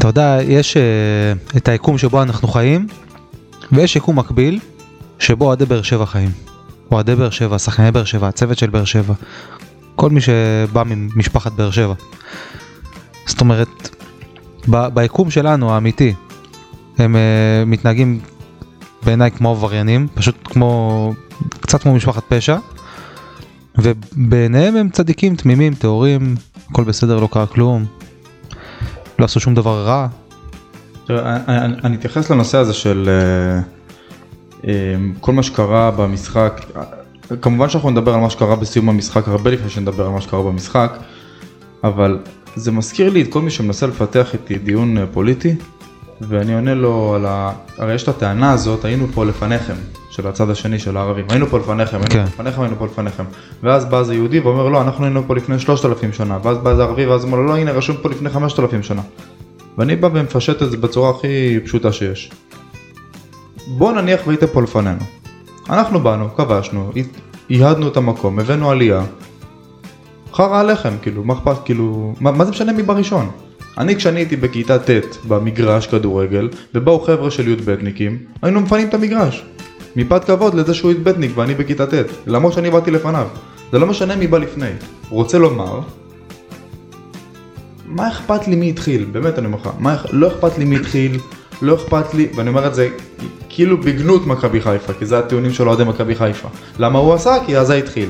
אתה יודע, יש אה, את היקום שבו אנחנו חיים, ויש יקום מקביל, שבו אוהדי באר שבע חיים. אוהדי באר שבע, שחקני באר שבע, הצוות של באר שבע. כל מי שבא ממשפחת באר שבע. זאת אומרת, ב- ביקום שלנו האמיתי, הם אה, מתנהגים בעיניי כמו עבריינים, פשוט כמו, קצת כמו משפחת פשע. ובעיניהם הם צדיקים תמימים, טהורים, הכל בסדר, לא קרה כלום. לא עשו שום דבר רע. אני אתייחס לנושא הזה של אה, אה, כל מה שקרה במשחק. כמובן שאנחנו נדבר על מה שקרה בסיום המשחק הרבה לפני שנדבר על מה שקרה במשחק, אבל זה מזכיר לי את כל מי שמנסה לפתח איתי דיון אה, פוליטי, ואני עונה לו על ה... הרי יש את הטענה הזאת, היינו פה לפניכם, של הצד השני של הערבים, היינו פה לפניכם, היינו כן. פה לפניכם, היינו פה לפניכם. ואז בא איזה יהודי ואומר לא, אנחנו היינו פה לפני 3,000 שנה, ואז בא איזה ערבי ואז אומר לו לא, הנה רשום פה לפני 5,000 שנה. ואני בא ומפשט את זה בצורה הכי פשוטה שיש. בוא נניח והייתם פה לפנינו. אנחנו באנו, כבשנו, ייהדנו את המקום, הבאנו עלייה. חרא עליכם, כאילו, מה אכפת, כאילו, מה, מה זה משנה מי בראשון? אני כשאני הייתי בכיתה ט' במגרש כדורגל, ובאו חבר'ה של י"בניקים, היינו מפנים את המגרש. מפאת כבוד לזה שהוא י"בניק ואני בכיתה ט', למרות שאני באתי לפניו. זה לא משנה מי בא לפני. רוצה לומר, מה אכפת לי מי התחיל? באמת אני אומר לך, אכ- לא אכפת לי מי התחיל, לא אכפת לי, ואני אומר את זה כאילו בגנות מכבי חיפה, כי זה הטיעונים של אוהדי מכבי חיפה. למה הוא עשה? כי אז זה התחיל.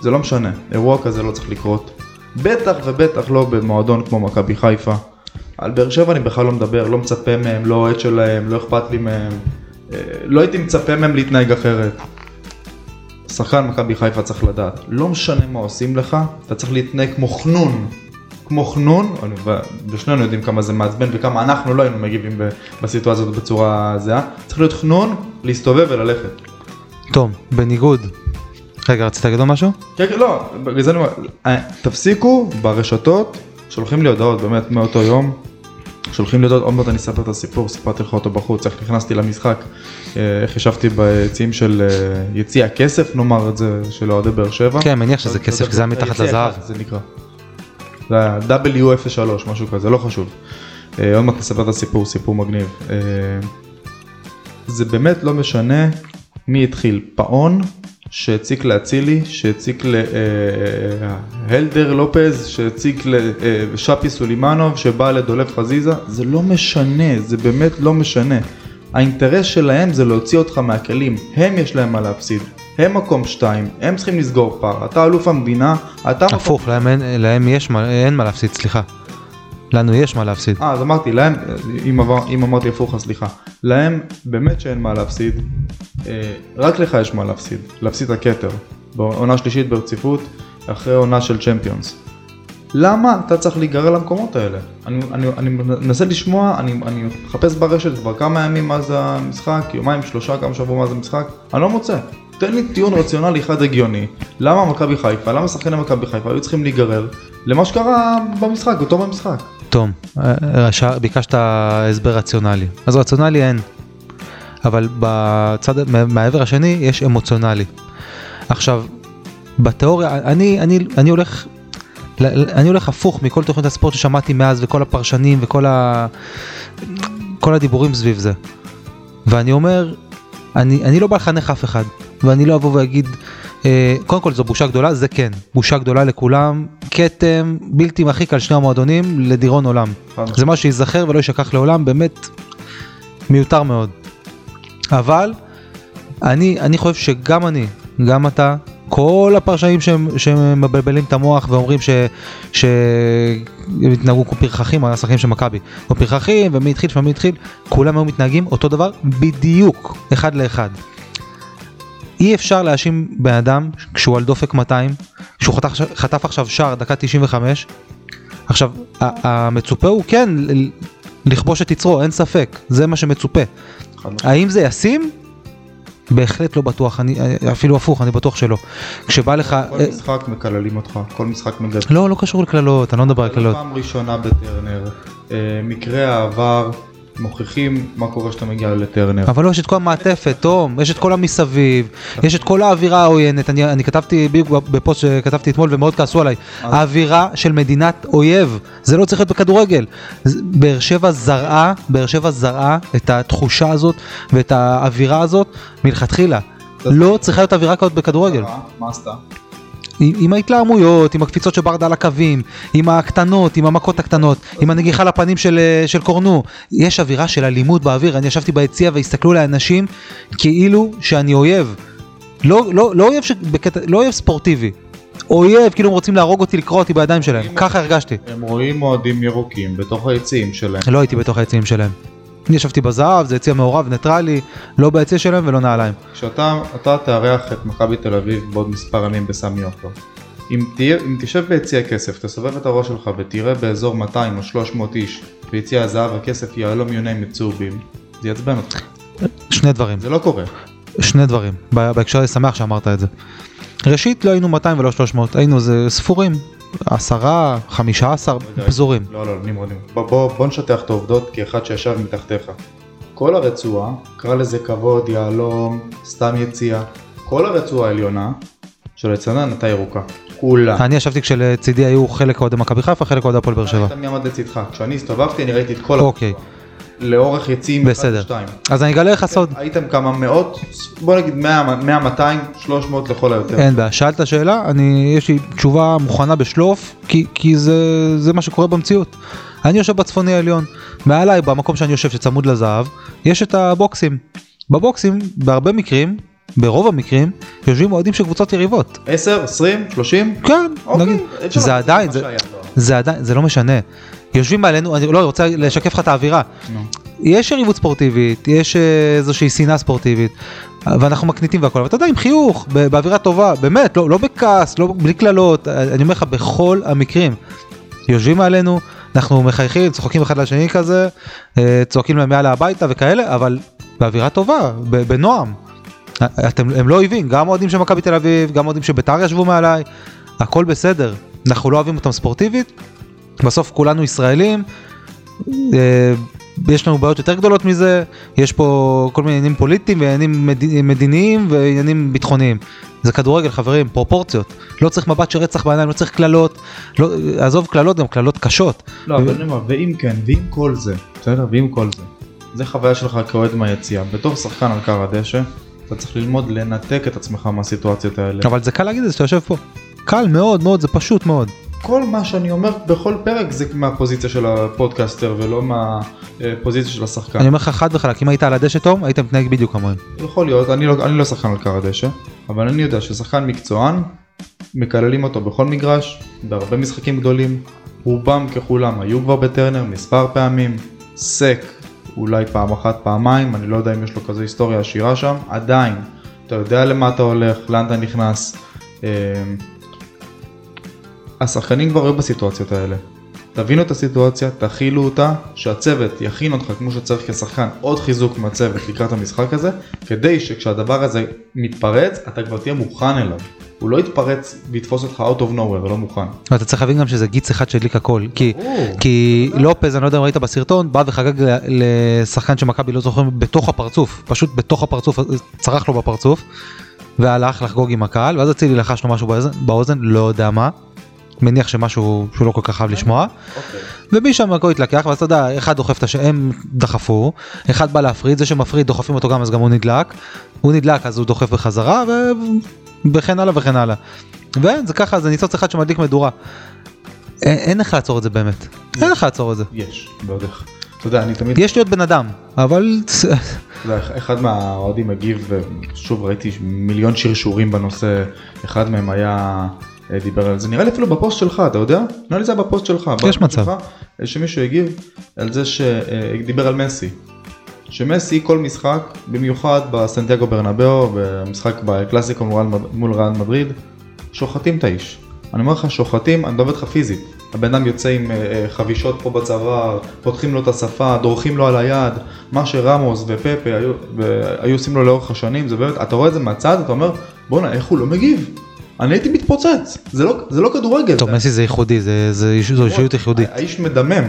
זה לא משנה, אירוע כזה לא צריך לקרות. בטח ובטח לא במועדון כמו מכבי חיפה. על באר שבע אני בכלל לא מדבר, לא מצפה מהם, לא אוהד שלהם, לא אכפת לי מהם. אה, לא הייתי מצפה מהם להתנהג אחרת. שחקן מכבי חיפה צריך לדעת, לא משנה מה עושים לך, אתה צריך להתנהג כמו חנון. כמו חנון, ושנינו יודעים כמה זה מעצבן וכמה אנחנו לא היינו מגיבים בסיטואציה הזאת בצורה זהה, צריך להיות חנון, להסתובב וללכת. טוב, בניגוד. רגע, רצית להגיד עוד משהו? כן, כן, לא, בגלל זה אני אומר, אה, תפסיקו ברשתות, שולחים לי הודעות באמת מאותו יום, שולחים לי הודעות, עוד מעט אני אספר את הסיפור, סיפרתי לך אותו בחוץ, איך נכנסתי למשחק, אה, איך ישבתי ביציעים של אה, יציע הכסף, נאמר את זה, של אוהדי באר שבע. כן, מניח שזה כסף, זה היה מתחת לזהב. זה נקרא. זה היה W03, משהו כזה, לא חשוב. עוד מעט נספר את הסיפור, סיפור מגניב. זה באמת לא משנה מי התחיל, פאון שהציק לאצילי, שהציק להלדר לופז, שהציק לשפי סולימנוב, שבא לדולב חזיזה, זה לא משנה, זה באמת לא משנה. האינטרס שלהם זה להוציא אותך מהכלים, הם יש להם מה להפסיד. הם מקום שתיים, הם צריכים לסגור פער, אתה אלוף המדינה, אתה מקום... הפוך, להם אין- להם יש אין מה להפסיד, סליחה. לנו יש מה להפסיד. אה, אז אמרתי, להם, אם, עבר, אם אמרתי הפוך, אז סליחה. להם באמת שאין מה להפסיד, אה, רק לך יש מה להפסיד, להפסיד את הכתר. בעונה שלישית ברציפות, אחרי עונה של צ'מפיונס. למה אתה צריך להיגרר למקומות האלה? אני, אני, אני מנסה לשמוע, אני, אני מחפש ברשת כבר כמה ימים מאז המשחק, יומיים, שלושה, כמה שבוע מאז המשחק, אני לא מוצא. תן לי טיעון רציונלי אחד הגיוני, למה מכבי חיפה, למה שחקני מכבי חיפה היו צריכים להיגרר למה שקרה במשחק, אותו במשחק. תום, אה, ביקשת הסבר רציונלי. אז רציונלי אין. אבל בצד, מה- מהעבר השני יש אמוציונלי. עכשיו, בתיאוריה, אני, אני, אני הולך, אני הולך הפוך מכל תוכנית הספורט ששמעתי מאז וכל הפרשנים וכל ה, כל הדיבורים סביב זה. ואני אומר, אני, אני לא בא לחנך אף אחד, ואני לא אבוא ואגיד, אה, קודם כל זו בושה גדולה, זה כן, בושה גדולה לכולם, כתם בלתי מרחיק על שני המועדונים לדיראון עולם. חד זה משהו שייזכר ולא יישכח לעולם, באמת מיותר מאוד. אבל אני, אני חושב שגם אני, גם אתה, כל הפרשנים שהם, שמבלבלים את המוח ואומרים שהם התנהגו כמו פרחחים, השחקנים של מכבי, כמו פרחחים ומי התחיל שמי התחיל, כולם היו מתנהגים אותו דבר בדיוק, אחד לאחד. אי אפשר להאשים בן אדם כשהוא על דופק 200, כשהוא חטף, חטף עכשיו שער דקה 95, עכשיו המצופה הוא כן לכבוש את יצרו, אין ספק, זה מה שמצופה. משמעית. האם זה ישים? בהחלט לא בטוח, אני, אפילו הפוך, אני בטוח שלא. כשבא לך... כל משחק מקללים אותך, כל משחק מגדל. לא, לא קשור לקללות, אני לא מדבר על לא קללות. פעם ראשונה בטרנר, אה, מקרה העבר, מוכיחים מה קורה כשאתה מגיע לטרנר. אבל לא, יש את כל המעטפת, תום, יש את כל המסביב, יש את כל האווירה העוינת, אני, אני כתבתי בדיוק בפוסט שכתבתי אתמול ומאוד כעסו עליי, האווירה של מדינת אויב, זה לא צריך להיות בכדורגל. באר שבע זרעה, באר שבע זרעה את התחושה הזאת ואת האווירה הזאת מלכתחילה. לא צריכה להיות אווירה כזאת בכדורגל. מה? מה עשתה? עם, עם ההתלהמויות, עם הקפיצות של ברדה על הקווים, עם הקטנות, עם המכות הקטנות, עם הנגיחה לפנים של, אה, של קורנו. יש אווירה של אלימות באוויר, אני ישבתי ביציע והסתכלו עליי אנשים כאילו שאני אויב. לא, לא, לא, אויב שבקטע, לא אויב ספורטיבי, אויב, כאילו הם רוצים להרוג אותי, לקרוע אותי בידיים שלהם, ככה הרגשתי. הם רואים אוהדים ירוקים בתוך היציעים שלהם. לא הייתי בתוך היציעים שלהם. אני ישבתי בזהב, זה יציע מעורב, ניטרלי, לא ביציע שלהם ולא נעליים. כשאתה אתה תארח את מכבי תל אביב בעוד מספר ימים בסמי עופר. אם, תהיה, אם תשב ביציע כסף, תסובב את הראש שלך ותראה באזור 200 או 300 איש ביציע הזהב הכסף יהלום יונים מצהובים, זה יעצבן אותך. שני דברים. זה לא קורה. שני דברים, בהקשר הזה שמח שאמרת את זה. ראשית, לא היינו 200 ולא 300, היינו זה ספורים, עשרה, חמישה עשר, פזורים. לא, לא, נמרוד. בוא, נשטח את העובדות כאחד שישב מתחתיך. כל הרצועה, קרא לזה כבוד, יהלום, סתם יציאה, כל הרצועה העליונה של הצנן הייתה ירוקה. כולה. אני ישבתי כשלצידי היו חלק אוהדי מכבי חיפה, חלק אוהדי הפועל באר שבע. היית מי עמד לצדך. כשאני הסתובבתי אני ראיתי את כל אוקיי. הרצועה. לאורך יציאים בסדר. ושתיים. אז אני אגלה לך סוד, הייתם כמה מאות, בוא נגיד 100, 100, 200, 300 לכל היותר. אין בעיה, שאלת שאלה, אני, יש לי תשובה מוכנה בשלוף, כי, כי זה, זה מה שקורה במציאות. אני יושב בצפוני העליון, מעליי במקום שאני יושב שצמוד לזהב, יש את הבוקסים. בבוקסים, בהרבה מקרים, ברוב המקרים, יושבים אוהדים של קבוצות יריבות. 10, 20, 30? כן, אוקיי, נגיד, זה עדיין, זה. זה עדיין, זה לא משנה. יושבים מעלינו, אני לא, אני רוצה לשקף לך את האווירה. נו. יש יריבות ספורטיבית, יש אה, איזושהי שנאה ספורטיבית, ואנחנו מקניטים והכל, אבל אתה יודע, עם חיוך, באווירה טובה, באמת, לא, לא בכעס, לא, בלי קללות, אה, אני אומר לך, בכל המקרים. יושבים עלינו, אנחנו מחייכים, צוחקים אחד לשני כזה, אה, צועקים להם יאללה הביתה וכאלה, אבל באווירה טובה, בנועם. אתם, הם לא אויבים, גם אוהדים של מכבי תל אביב, גם אוהדים של בית"ר ישבו מעליי, הכל בסדר. אנחנו לא אוהבים אותם ספורטיבית, בסוף כולנו ישראלים, אה, יש לנו בעיות יותר גדולות מזה, יש פה כל מיני עניינים פוליטיים ועניינים מד... מדיניים ועניינים ביטחוניים. זה כדורגל חברים, פרופורציות. לא צריך מבט של רצח בעיניים, לא צריך קללות, לא, עזוב קללות, גם קללות קשות. לא, אבל אני אומר, ואם כן, ועם כל זה, בסדר? ועם כל זה, זה חוויה שלך כאוהד מהיציאה. בתור שחקן על קר הדשא, אתה צריך ללמוד לנתק את עצמך מהסיטואציות האלה. אבל זה קל להגיד את זה שאתה יושב פה. קל מאוד מאוד, זה פשוט מאוד. כל מה שאני אומר בכל פרק זה מהפוזיציה של הפודקאסטר ולא מהפוזיציה של השחקן. אני אומר לך חד וחלק, אם היית על הדשא תום, היית מתנהג בדיוק כמוהם. יכול להיות, אני לא, אני לא שחקן על קר הדשא, אבל אני יודע ששחקן מקצוען, מקללים אותו בכל מגרש, בהרבה משחקים גדולים, רובם ככולם היו כבר בטרנר מספר פעמים, סק אולי פעם אחת פעמיים, אני לא יודע אם יש לו כזה היסטוריה עשירה שם, עדיין, אתה יודע למה אתה הולך, לאן אתה נכנס. אה, השחקנים כבר היו בסיטואציות האלה. תבינו את הסיטואציה, תכילו אותה, שהצוות יכין אותך כמו שצריך כשחקן עוד חיזוק מהצוות לקראת המשחק הזה, כדי שכשהדבר הזה מתפרץ, אתה כבר תהיה מוכן אליו. הוא לא יתפרץ ויתפוס אותך out of nowhere, לא מוכן. ואתה צריך להבין גם שזה גיץ אחד שהדליק הכל. כי. כי לופז, אני לא יודע אם ראית בסרטון, בא וחגג לשחקן של מכבי, לא זוכר, בתוך הפרצוף, פשוט בתוך הפרצוף, צרח לו בפרצוף, והלך לחגוג עם הקהל, ואז אצילי לחש לו משהו באוזן, לא יודע מה. מניח שמשהו שהוא לא כל כך אהב לשמוע, אוקיי. ומשם הכל התלקח, ואז אתה יודע, אחד דוחף את השם, הם דחפו, אחד בא להפריד, זה שמפריד דוחפים אותו גם, אז גם הוא נדלק, הוא נדלק אז הוא דוחף בחזרה. וכן הלאה וכן הלאה. וזה ככה, זה ניצוץ אחד שמדליק מדורה. אין, איך לעצור את זה באמת, אין איך לעצור את זה. יש, ועוד איך. אתה יודע, אני תמיד, יש להיות בן אדם, אבל אתה יודע, אחד מהאוהדים הגיב, שוב ראיתי מיליון שרשורים בנושא, אחד מהם היה, דיבר על זה, נראה לי אפילו בפוסט שלך, אתה יודע? נראה לי זה היה בפוסט שלך. בפוסט מצב. שלך, אה, שמישהו הגיב על זה שדיבר על מסי. שמסי כל משחק, במיוחד בסנטיאגו ברנבאו, במשחק בקלאסיקו מול ריאל מדריד, שוחטים את האיש. אני אומר לך, שוחטים, אני מדבר איתך פיזית. הבן אדם יוצא עם אה, אה, חבישות פה בצוואר, פותחים לו את השפה, דורכים לו על היד, מה שרמוס ופפה היו, היו עושים לו לאורך השנים, זה באמת, אתה רואה את זה מהצד, אתה אומר, בואנה, איך הוא לא מגיב? אני הייתי מתפוצץ, זה לא, זה לא כדורגל. טוב, מסי זה ייחודי, זה, זה, זו אישיות ייחודית. האיש מדמם.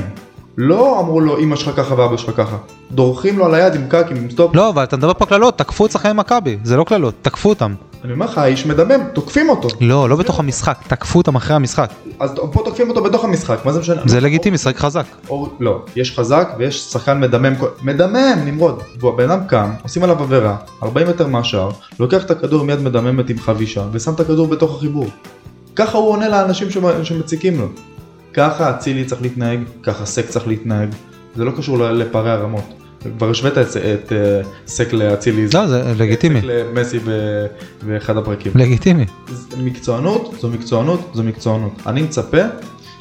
לא אמרו לו אמא שלך ככה ואבא שלך ככה. דורכים לו על היד עם פקקים, עם סטופ. לא, אבל אתה מדבר פה קללות, תקפו את שחקני מכבי, זה לא קללות, תקפו אותם. אני אומר לך, האיש מדמם, תוקפים אותו. לא, לא בתוך המשחק, תקפו אותם אחרי המשחק. אז פה תוקפים אותו בתוך המשחק, מה זה משנה? זה לגיטימי, שחק חזק. או, לא, יש חזק ויש שחקן מדמם, מדמם, נמרוד. והבן אדם קם, עושים עליו עבירה, 40 מטר מהשאר, לוקח את הכדור עם יד מדממת עם חבישה, ושם את הכדור בתוך החיבור. ככה הוא עונה לאנשים שמ- שמציקים לו. ככה אצילי צריך להתנהג, ככה סק צריך להתנהג. זה לא קשור לפערי הרמות. כבר השווית את, את אה, סק לאצילי. לא, זה לגיטימי, סק למסי באחד הפרקים. לגיטימי. מקצוענות זו מקצוענות זו מקצוענות. אני מצפה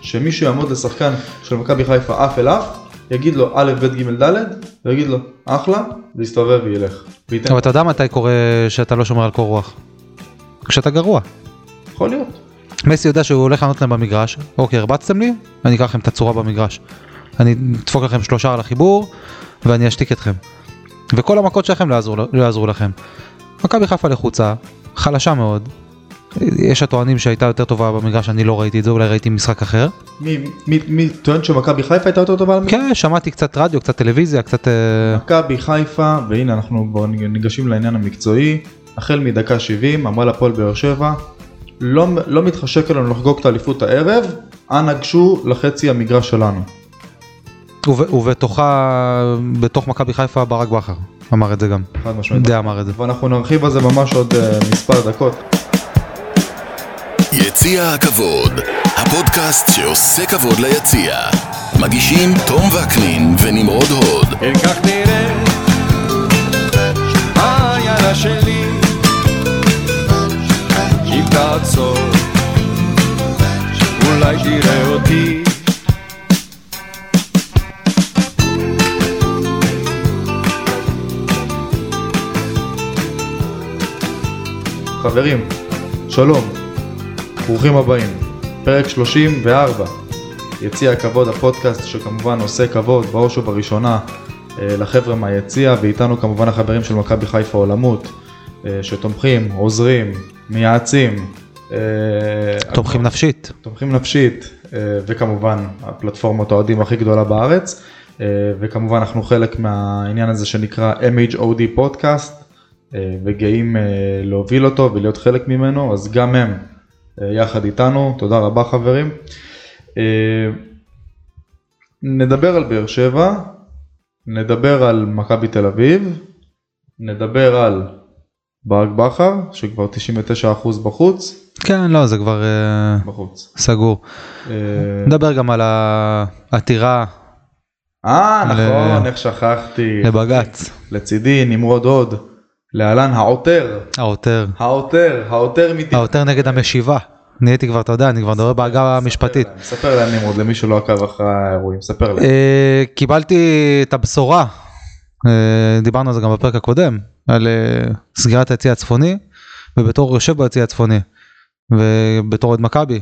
שמישהו יעמוד לשחקן של מכבי חיפה אף אל אף, יגיד לו א', ב', ג', ד', ויגיד לו אחלה, ויסתובב וילך. וייתן, אבל אתה יודע מתי קורה שאתה לא שומר על קור רוח? כשאתה גרוע. יכול להיות. מסי יודע שהוא הולך לענות להם במגרש, אוקיי הרבצתם לי, אני אקח לכם את הצורה במגרש. אני אדפוק לכם שלושה על החיבור, ואני אשתיק אתכם. וכל המכות שלכם לא יעזרו, לא יעזרו לכם. מכבי חיפה לחוצה, חלשה מאוד. יש הטוענים שהייתה יותר טובה במגרש, אני לא ראיתי את זה, אולי ראיתי משחק אחר. מי, מי, מי טוען שמכבי חיפה הייתה יותר טובה על המגרש? כן, שמעתי קצת רדיו, קצת טלוויזיה, קצת... אה, מכבי חיפה, והנה אנחנו ניגשים לעניין המקצועי, החל מדקה 70, אמרה לפועל באר שבע, לא, לא מתחשק לנו לחגוג את האליפות הערב, אנא גשו לחצי המגרש שלנו. וב- ובתוכה, בתוך מכבי חיפה ברק בכר אמר את זה גם. חד משמעית. די אמר את זה. ואנחנו נרחיב על זה ממש עוד אה, מספר דקות. יציע הכבוד, הפודקאסט שעושה כבוד ליציע. מגישים תום וקנין ונמרוד הוד. כן כך נראה העיירה שלי אם תעצור אולי תראה אותי חברים, שלום, ברוכים הבאים, פרק 34, יציע הכבוד הפודקאסט שכמובן עושה כבוד בראש ובראשונה אה, לחבר'ה מהיציע ואיתנו כמובן החברים של מכבי חיפה עולמות אה, שתומכים, עוזרים, מייעצים, אה, תומכים נפשית. תומכים נפשית וכמובן הפלטפורמת האוהדים הכי גדולה בארץ וכמובן אנחנו חלק מהעניין הזה שנקרא MHOD פודקאסט וגאים אה, להוביל אותו ולהיות חלק ממנו אז גם הם אה, יחד איתנו תודה רבה חברים. אה, נדבר על באר שבע, נדבר על מכבי תל אביב, נדבר על ברק בכר שכבר 99% בחוץ, כן, לא, זה כבר אה, בחוץ. סגור. אה, נדבר גם על העתירה אה, נכון, איך שכחתי. לבג"ץ, לצידי נמרוד הוד, להלן העותר, העותר, העותר, העותר מטבע. העותר נגד המשיבה. נהייתי כבר, אתה יודע, אני כבר מדבר בעגה המשפטית. ספר להם נמרוד, למי שלא עקב אחרי האירועים, ספר להם. אה, קיבלתי את הבשורה, אה, דיברנו על זה גם בפרק הקודם, על אה, סגירת היציא הצפוני, ובתור יושב ביציא הצפוני, ובתור אוהד מכבי,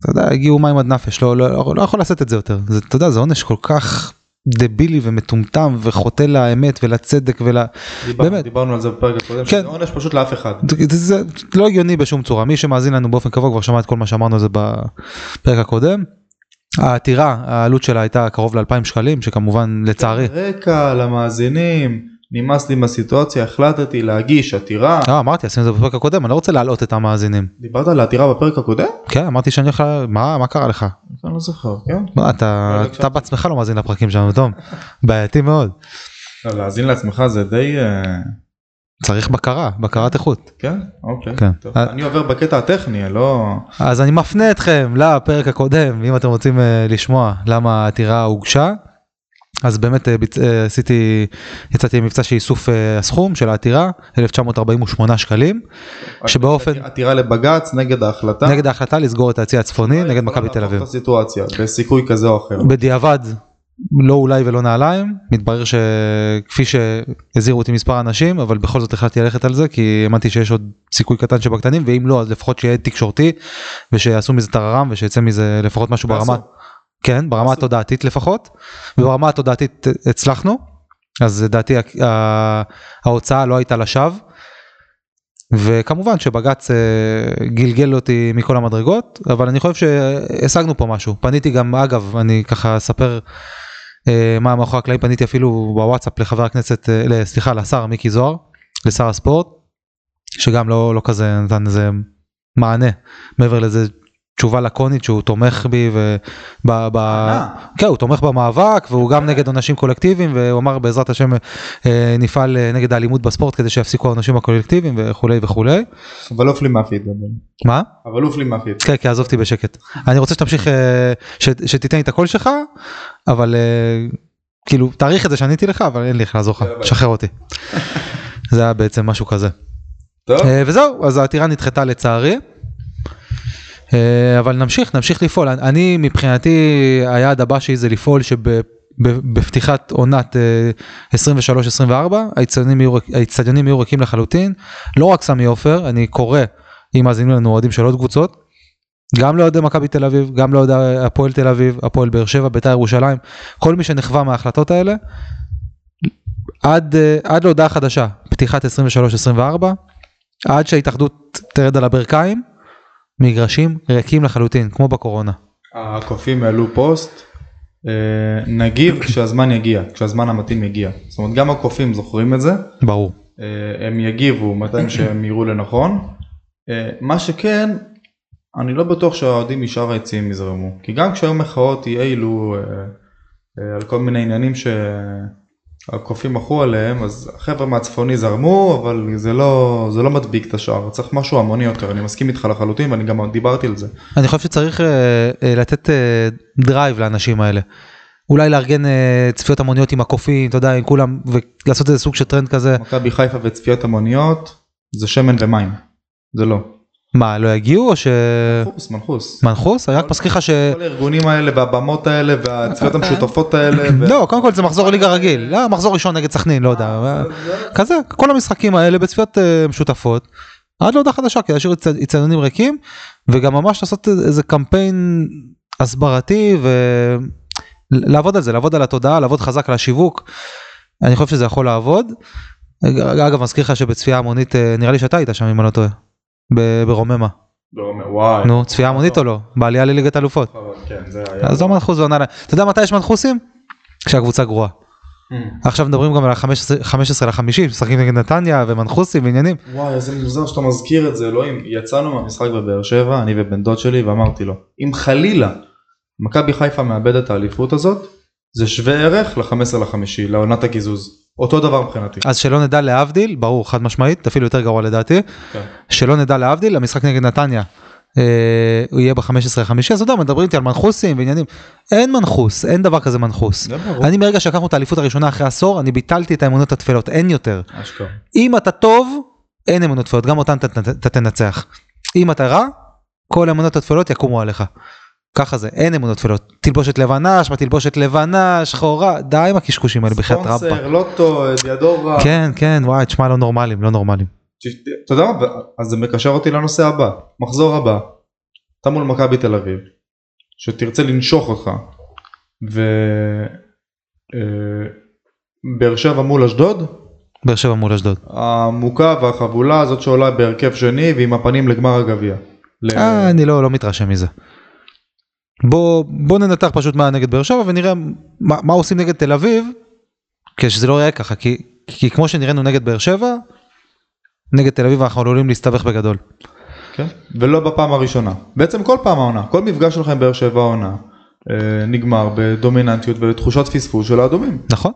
אתה יודע, הגיעו מים עד נפש, לא, לא, לא יכול לשאת את זה יותר. זה, אתה יודע, זה עונש כל כך דבילי ומטומטם וחוטא לאמת ולצדק ול... דיבר- באמת. דיברנו על זה בפרק הקודם, כן. שזה עונש פשוט לאף אחד. זה, זה לא הגיוני בשום צורה מי שמאזין לנו באופן קבוע כבר שמע את כל מה שאמרנו על זה בפרק הקודם. העתירה העלות שלה הייתה קרוב ל-2,000 שקלים שכמובן לצערי רקע למאזינים, נמאס לי מהסיטואציה, החלטתי להגיש עתירה. לא אמרתי עשינו את זה בפרק הקודם אני לא רוצה להלאות את המאזינים דיברת על העתירה בפרק הקודם? כן אמרתי שאני הולך ל- מה מה קרה לך אני לא זוכר, כן? מה, אתה אתה. בעצמך לא מאזין לפרקים שלנו תום בעייתי מאוד לא, להאזין לעצמך זה די... אה, צריך בקרה בקרת איכות כן? אוקיי. כן. טוב. אה, אני עובר בקטע הטכני, לא... אז אני מפנה אתכם לפרק הקודם אם אתם רוצים אה, לשמוע למה העתירה הוגשה. אז באמת אה, ביצ- אה, עשיתי יצאתי מבצע של איסוף אה, הסכום של העתירה 1948 שקלים שבאופן- עתירה לבג"ץ נגד ההחלטה. נגד ההחלטה לסגור את היציא הצפוני נגד מכבי תל אביב. הסיטואציה בסיכוי כזה או אחר. בדיעבד לא אולי ולא נעליים מתברר שכפי שהזהירו אותי מספר אנשים אבל בכל זאת החלטתי ללכת על זה כי האמנתי שיש עוד סיכוי קטן שבקטנים ואם לא אז לפחות שיהיה תקשורתי ושיעשו מזה טררם ושיצא מזה לפחות משהו ברמה. כן ברמה התודעתית לפחות וברמה התודעתית הצלחנו אז לדעתי ההוצאה לא הייתה לשווא. וכמובן שבג"ץ אה, גלגל אותי מכל המדרגות אבל אני חושב שהשגנו פה משהו פניתי גם אגב אני ככה אספר אה, מה מאחורי הקלעים פניתי אפילו בוואטסאפ לחבר הכנסת, אה, סליחה, לשר מיקי זוהר, לשר הספורט, שגם לא, לא כזה נתן איזה מענה, מעבר לזה תשובה לקונית שהוא תומך בי וב... ב- אה. כן, הוא תומך במאבק והוא גם נגד עונשים קולקטיביים והוא אמר בעזרת השם אה, נפעל אה, נגד האלימות בספורט כדי שיפסיקו העונשים הקולקטיביים וכולי וכולי. אבל עוף לי מהפיד. מה? אבל עוף לי מהפיד. כן, כן, עזוב אותי בשקט. אני רוצה שתמשיך, אה, שתיתן לי את הקול שלך, אבל אה, כאילו, תעריך את זה שעניתי לך, אבל אין לי איך לעזור לך, ביי. שחרר אותי. זה היה בעצם משהו כזה. טוב. אה, וזהו, אז העתירה נדחתה לצערי. אה, אבל נמשיך, נמשיך לפעול. אני- מבחינתי, היעד הבא שלי זה לפעול שבפתיחת עונת אה, 23-24, האיצטדיונים יהיו ריק- האיצטדיונים יהיו ריקים לחלוטין. לא רק סמי עופר, אני קורא, אם מאזינים לנו אוהדים של עוד קבוצות, גם לאוהדי מכבי תל אביב, גם לאוהדי הפועל תל אביב, הפועל באר שבע, בית"ר ירושלים, כל מי שנחווה מההחלטות האלה, עד, אה, עד להודעה חדשה, פתיחת 23-24, עד שההתאחדות תרד על הברכיים, מגרשים ריקים לחלוטין, כמו בקורונה. הקופים העלו פוסט, אה, נגיב כשהזמן יגיע, כשהזמן המתאים יגיע. זאת אומרת גם הקופים זוכרים את זה, ברור. אה, הם יגיבו מתי שהם יראו לנכון. אה, מה שכן, אני לא בטוח שהאוהדים משאר היציעים יזרמו. כי גם כשהיו מחאות אה, אה, על כל מיני עניינים שהקופים מחו עליהם, אז החבר'ה מהצפוני זרמו, אבל זה לא, זה לא מדביק את השאר, צריך משהו המוני יותר, אני מסכים איתך לחלוטין ואני גם דיברתי על זה. אני חושב שצריך אה, אה, לתת אה, דרייב לאנשים האלה. אולי לארגן אה, צפיות המוניות עם הקופים, אתה יודע, עם כולם, ולעשות איזה סוג של טרנד כזה. מכבי חיפה וצפיות המוניות זה שמן ומים, זה לא. מה, לא יגיעו או ש... מנחוס, מנחוס. מנחוס? אני רק מזכיר לך ש... כל הארגונים האלה והבמות האלה והצפיות המשותפות האלה. לא, קודם כל זה מחזור ליגה רגיל, לא, מחזור ראשון נגד סכנין, לא יודע, כזה, כל המשחקים האלה בצפיות אה, משותפות, עד להודעה חדשה, כי להשאיר איצטדיונים ריקים, וגם ממש לעשות איזה קמפיין הסברתי ולעבוד על זה, לעבוד על התודעה, לעבוד חזק על השיווק, אני חושב שזה יכול לעבוד. אגב, מזכיר לך שבצפייה המונית, אה, נראה לי שאתה היית שם אם אני לא טועה, ברוממה, לא, וואי. נו, צפייה המונית או לא? בעלייה לליגת אלופות. כן, זה היה. אז לא מנחוס ועונה להם. אתה יודע מתי יש מנחוסים? כשהקבוצה גרועה. עכשיו מדברים גם על ה-15 לחמישי, משחקים נגד נתניה ומנחוסים ועניינים. וואי, איזה מוזר שאתה מזכיר את זה, אלוהים. יצאנו מהמשחק בבאר שבע, אני ובן דוד שלי, ואמרתי לו, אם חלילה מכבי חיפה מאבד את האליפות הזאת, זה שווה ערך ל-15 לחמישי, לעונת הקיזוז. אותו דבר מבחינתי. אז שלא נדע להבדיל, ברור חד משמעית, אפילו יותר גרוע לדעתי, כן. שלא נדע להבדיל, המשחק נגד נתניה. אה, הוא יהיה ב-15 לחמישי, אז אתה יודע, מדברים איתי על מנחוסים ועניינים. אין מנחוס, אין דבר כזה מנחוס. אני מרגע שלקחנו את האליפות הראשונה אחרי עשור, אני ביטלתי את האמונות התפלות, אין יותר. אשכרה. אם אתה טוב, אין אמונות תפלות, גם אותן אתה- תנצח. אם אתה רע, כל האמונות התפלות יקומו עליך. ככה זה, אין אמונות תפלות. תלבושת לבנה, שמע תלבושת לבנה, שחורה, די עם הקשקושים האלה בחייאת רבא. ספונסר, לוטו, דיאדורה. כן, כן, וואי, תשמע, לא נורמלים, לא נורמלים. אתה יודע מה? אז זה מקשר אותי לנושא הבא. מחזור הבא. אתה מול מכבי תל אביב. שתרצה לנשוך אותך. ו... אה, שבע מול אשדוד. באר שבע מול אשדוד. המוכה והחבולה הזאת שעולה בהרכב שני ועם הפנים לגמר הגביע. אה, אני לא, לא מתרשם מזה. בוא, בוא ננתח פשוט מה נגד באר שבע ונראה מה, מה עושים נגד תל אביב, כשזה לא יהיה ככה, כי, כי כמו שנראינו נגד באר שבע, נגד תל אביב אנחנו עלולים להסתבך בגדול. כן? ולא בפעם הראשונה. בעצם כל פעם העונה. כל מפגש שלך עם באר שבע העונה. אה, נגמר בדומיננטיות ובתחושת פספוס של האדומים. נכון.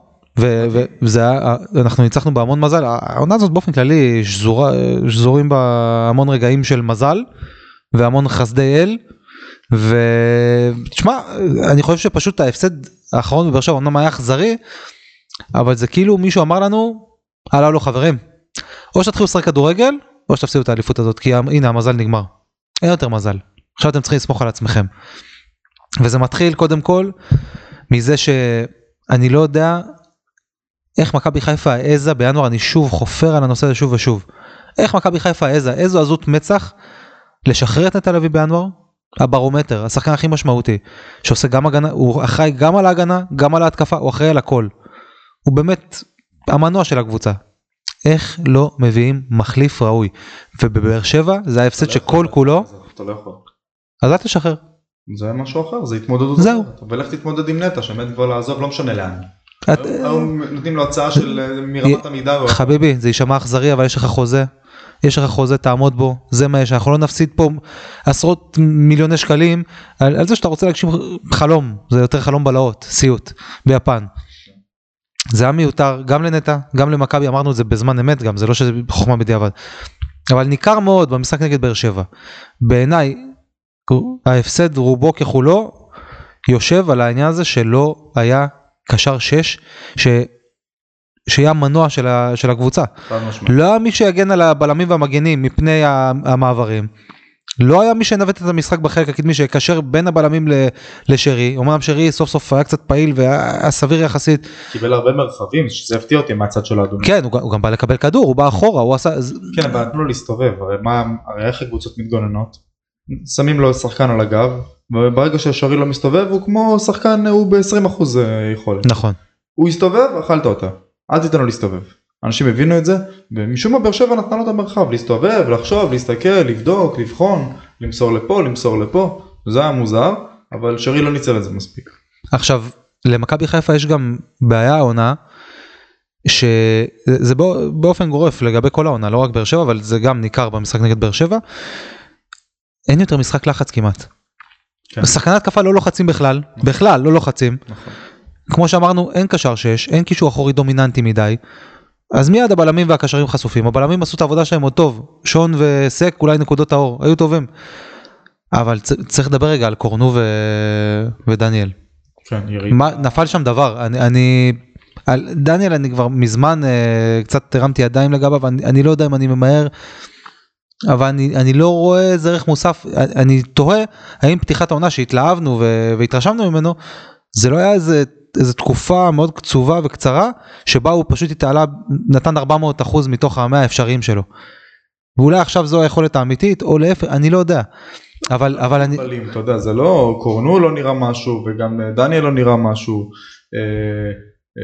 וזה היה, אנחנו ניצחנו בהמון מזל, העונה הזאת באופן כללי שזורה, שזורים בה המון רגעים של מזל והמון חסדי אל. ותשמע, אני חושב שפשוט ההפסד האחרון בבאר שבע אמנם היה אכזרי, אבל זה כאילו מישהו אמר לנו, הלאה לא חברים, או שתתחילו לשחק כדורגל, או שתפסידו את האליפות הזאת, כי הנה המזל נגמר. אין יותר מזל. עכשיו אתם צריכים לסמוך על עצמכם. וזה מתחיל קודם כל מזה שאני לא יודע איך מכבי חיפה העזה בינואר, אני שוב חופר על הנושא הזה שוב ושוב. איך מכבי חיפה העזה, איזו עזות מצח לשחרר את תל אביב בינואר, הברומטר, השחקן הכי משמעותי, שעושה גם הגנה, הוא אחראי גם על ההגנה, גם על ההתקפה, הוא אחראי על הכל. הוא באמת המנוע של הקבוצה. איך לא מביאים מחליף ראוי? ובבאר שבע זה ההפסד שכל כולו, אתה לא יכול. אז אל תשחרר. זה משהו אחר, זה התמודדות זהו. ולך תתמודד עם נטע, שעומד כבר לעזוב, לא משנה לאן. היום נותנים לו הצעה של אה, מרמת עמידה. הוא- חביבי זה יישמע אכזרי אבל יש לך חוזה. יש לך חוזה תעמוד בו זה מה יש אנחנו לא נפסיד פה עשרות מיליוני שקלים על, על זה שאתה רוצה להגשים חלום זה יותר חלום בלהות סיוט ביפן. זה היה מיותר גם לנטע גם למכבי אמרנו את זה בזמן אמת גם זה לא שזה חוכמה בדיעבד. אבל ניכר מאוד במשחק נגד באר שבע. בעיניי ההפסד רובו ככולו יושב על העניין הזה שלא היה קשר 6 ש... שיהיה המנוע של, ה... של הקבוצה. לא היה מי שיגן על הבלמים והמגנים מפני המעברים. לא היה מי שינווט את המשחק בחלק הקדמי שיקשר בין הבלמים לשרי. אמנם שרי סוף סוף היה קצת פעיל והיה סביר יחסית. קיבל הרבה מרחבים, שזה הפתיע אותי מהצד של האדומים. כן, הוא, הוא גם בא לקבל כדור, הוא בא אחורה, הוא עשה... כן, אבל נתנו לו להסתובב, הרי מה, הרי איך הקבוצות מתגוננות? שמים לו שחקן על הגב, וברגע שהשרי לא מסתובב הוא כמו שחקן, הוא ב-20% יכולת. נכון. הוא הסתובב, אכלת אותה. אל תיתן לו להסתובב. אנשים הבינו את זה, ומשום מה באר שבע נתנה לו את המרחב, להסתובב, לחשוב, להסתכל, לבדוק, לבחון, למסור לפה, למסור לפה, זה היה מוזר, אבל שרי לא ניצל את זה מספיק. עכשיו, למכבי חיפה יש גם בעיה העונה, שזה בא- באופן גורף לגבי כל העונה, לא רק באר שבע, אבל זה גם ניכר במשחק נגד באר שבע. אין יותר משחק לחץ כמעט. כן. שחקני התקפה לא לוחצים בכלל, בכלל לא לוחצים. נכון. כמו שאמרנו, אין קשר שש, אין קישור אחורי דומיננטי מדי. אז מיד הבלמים והקשרים חשופים, הבלמים עשו את העבודה שלהם עוד טוב, שון וסק אולי נקודות האור, היו טובים. אבל צריך לדבר רגע על קורנו ו... ודניאל. כן. מה, נפל שם דבר, אני, אני על דניאל אני כבר מזמן אה, קצת הרמתי ידיים לגביו, אני, אני לא יודע אם אני ממהר, אבל אני, אני לא רואה איזה ערך מוסף, אני, אני תוהה האם פתיחת העונה שהתלהבנו ו, והתרשמנו ממנו, זה לא היה איזה, איזה תקופה מאוד קצובה וקצרה, שבה הוא פשוט התעלה, נתן 400 אחוז מתוך המאה האפשריים שלו. ואולי עכשיו זו היכולת האמיתית, או להפך, אני לא יודע. אבל, אבל אני, מוגבלים, אתה יודע, זה לא, קורנו לא נראה משהו וגם אה, דניאל לא נראה משהו, אה,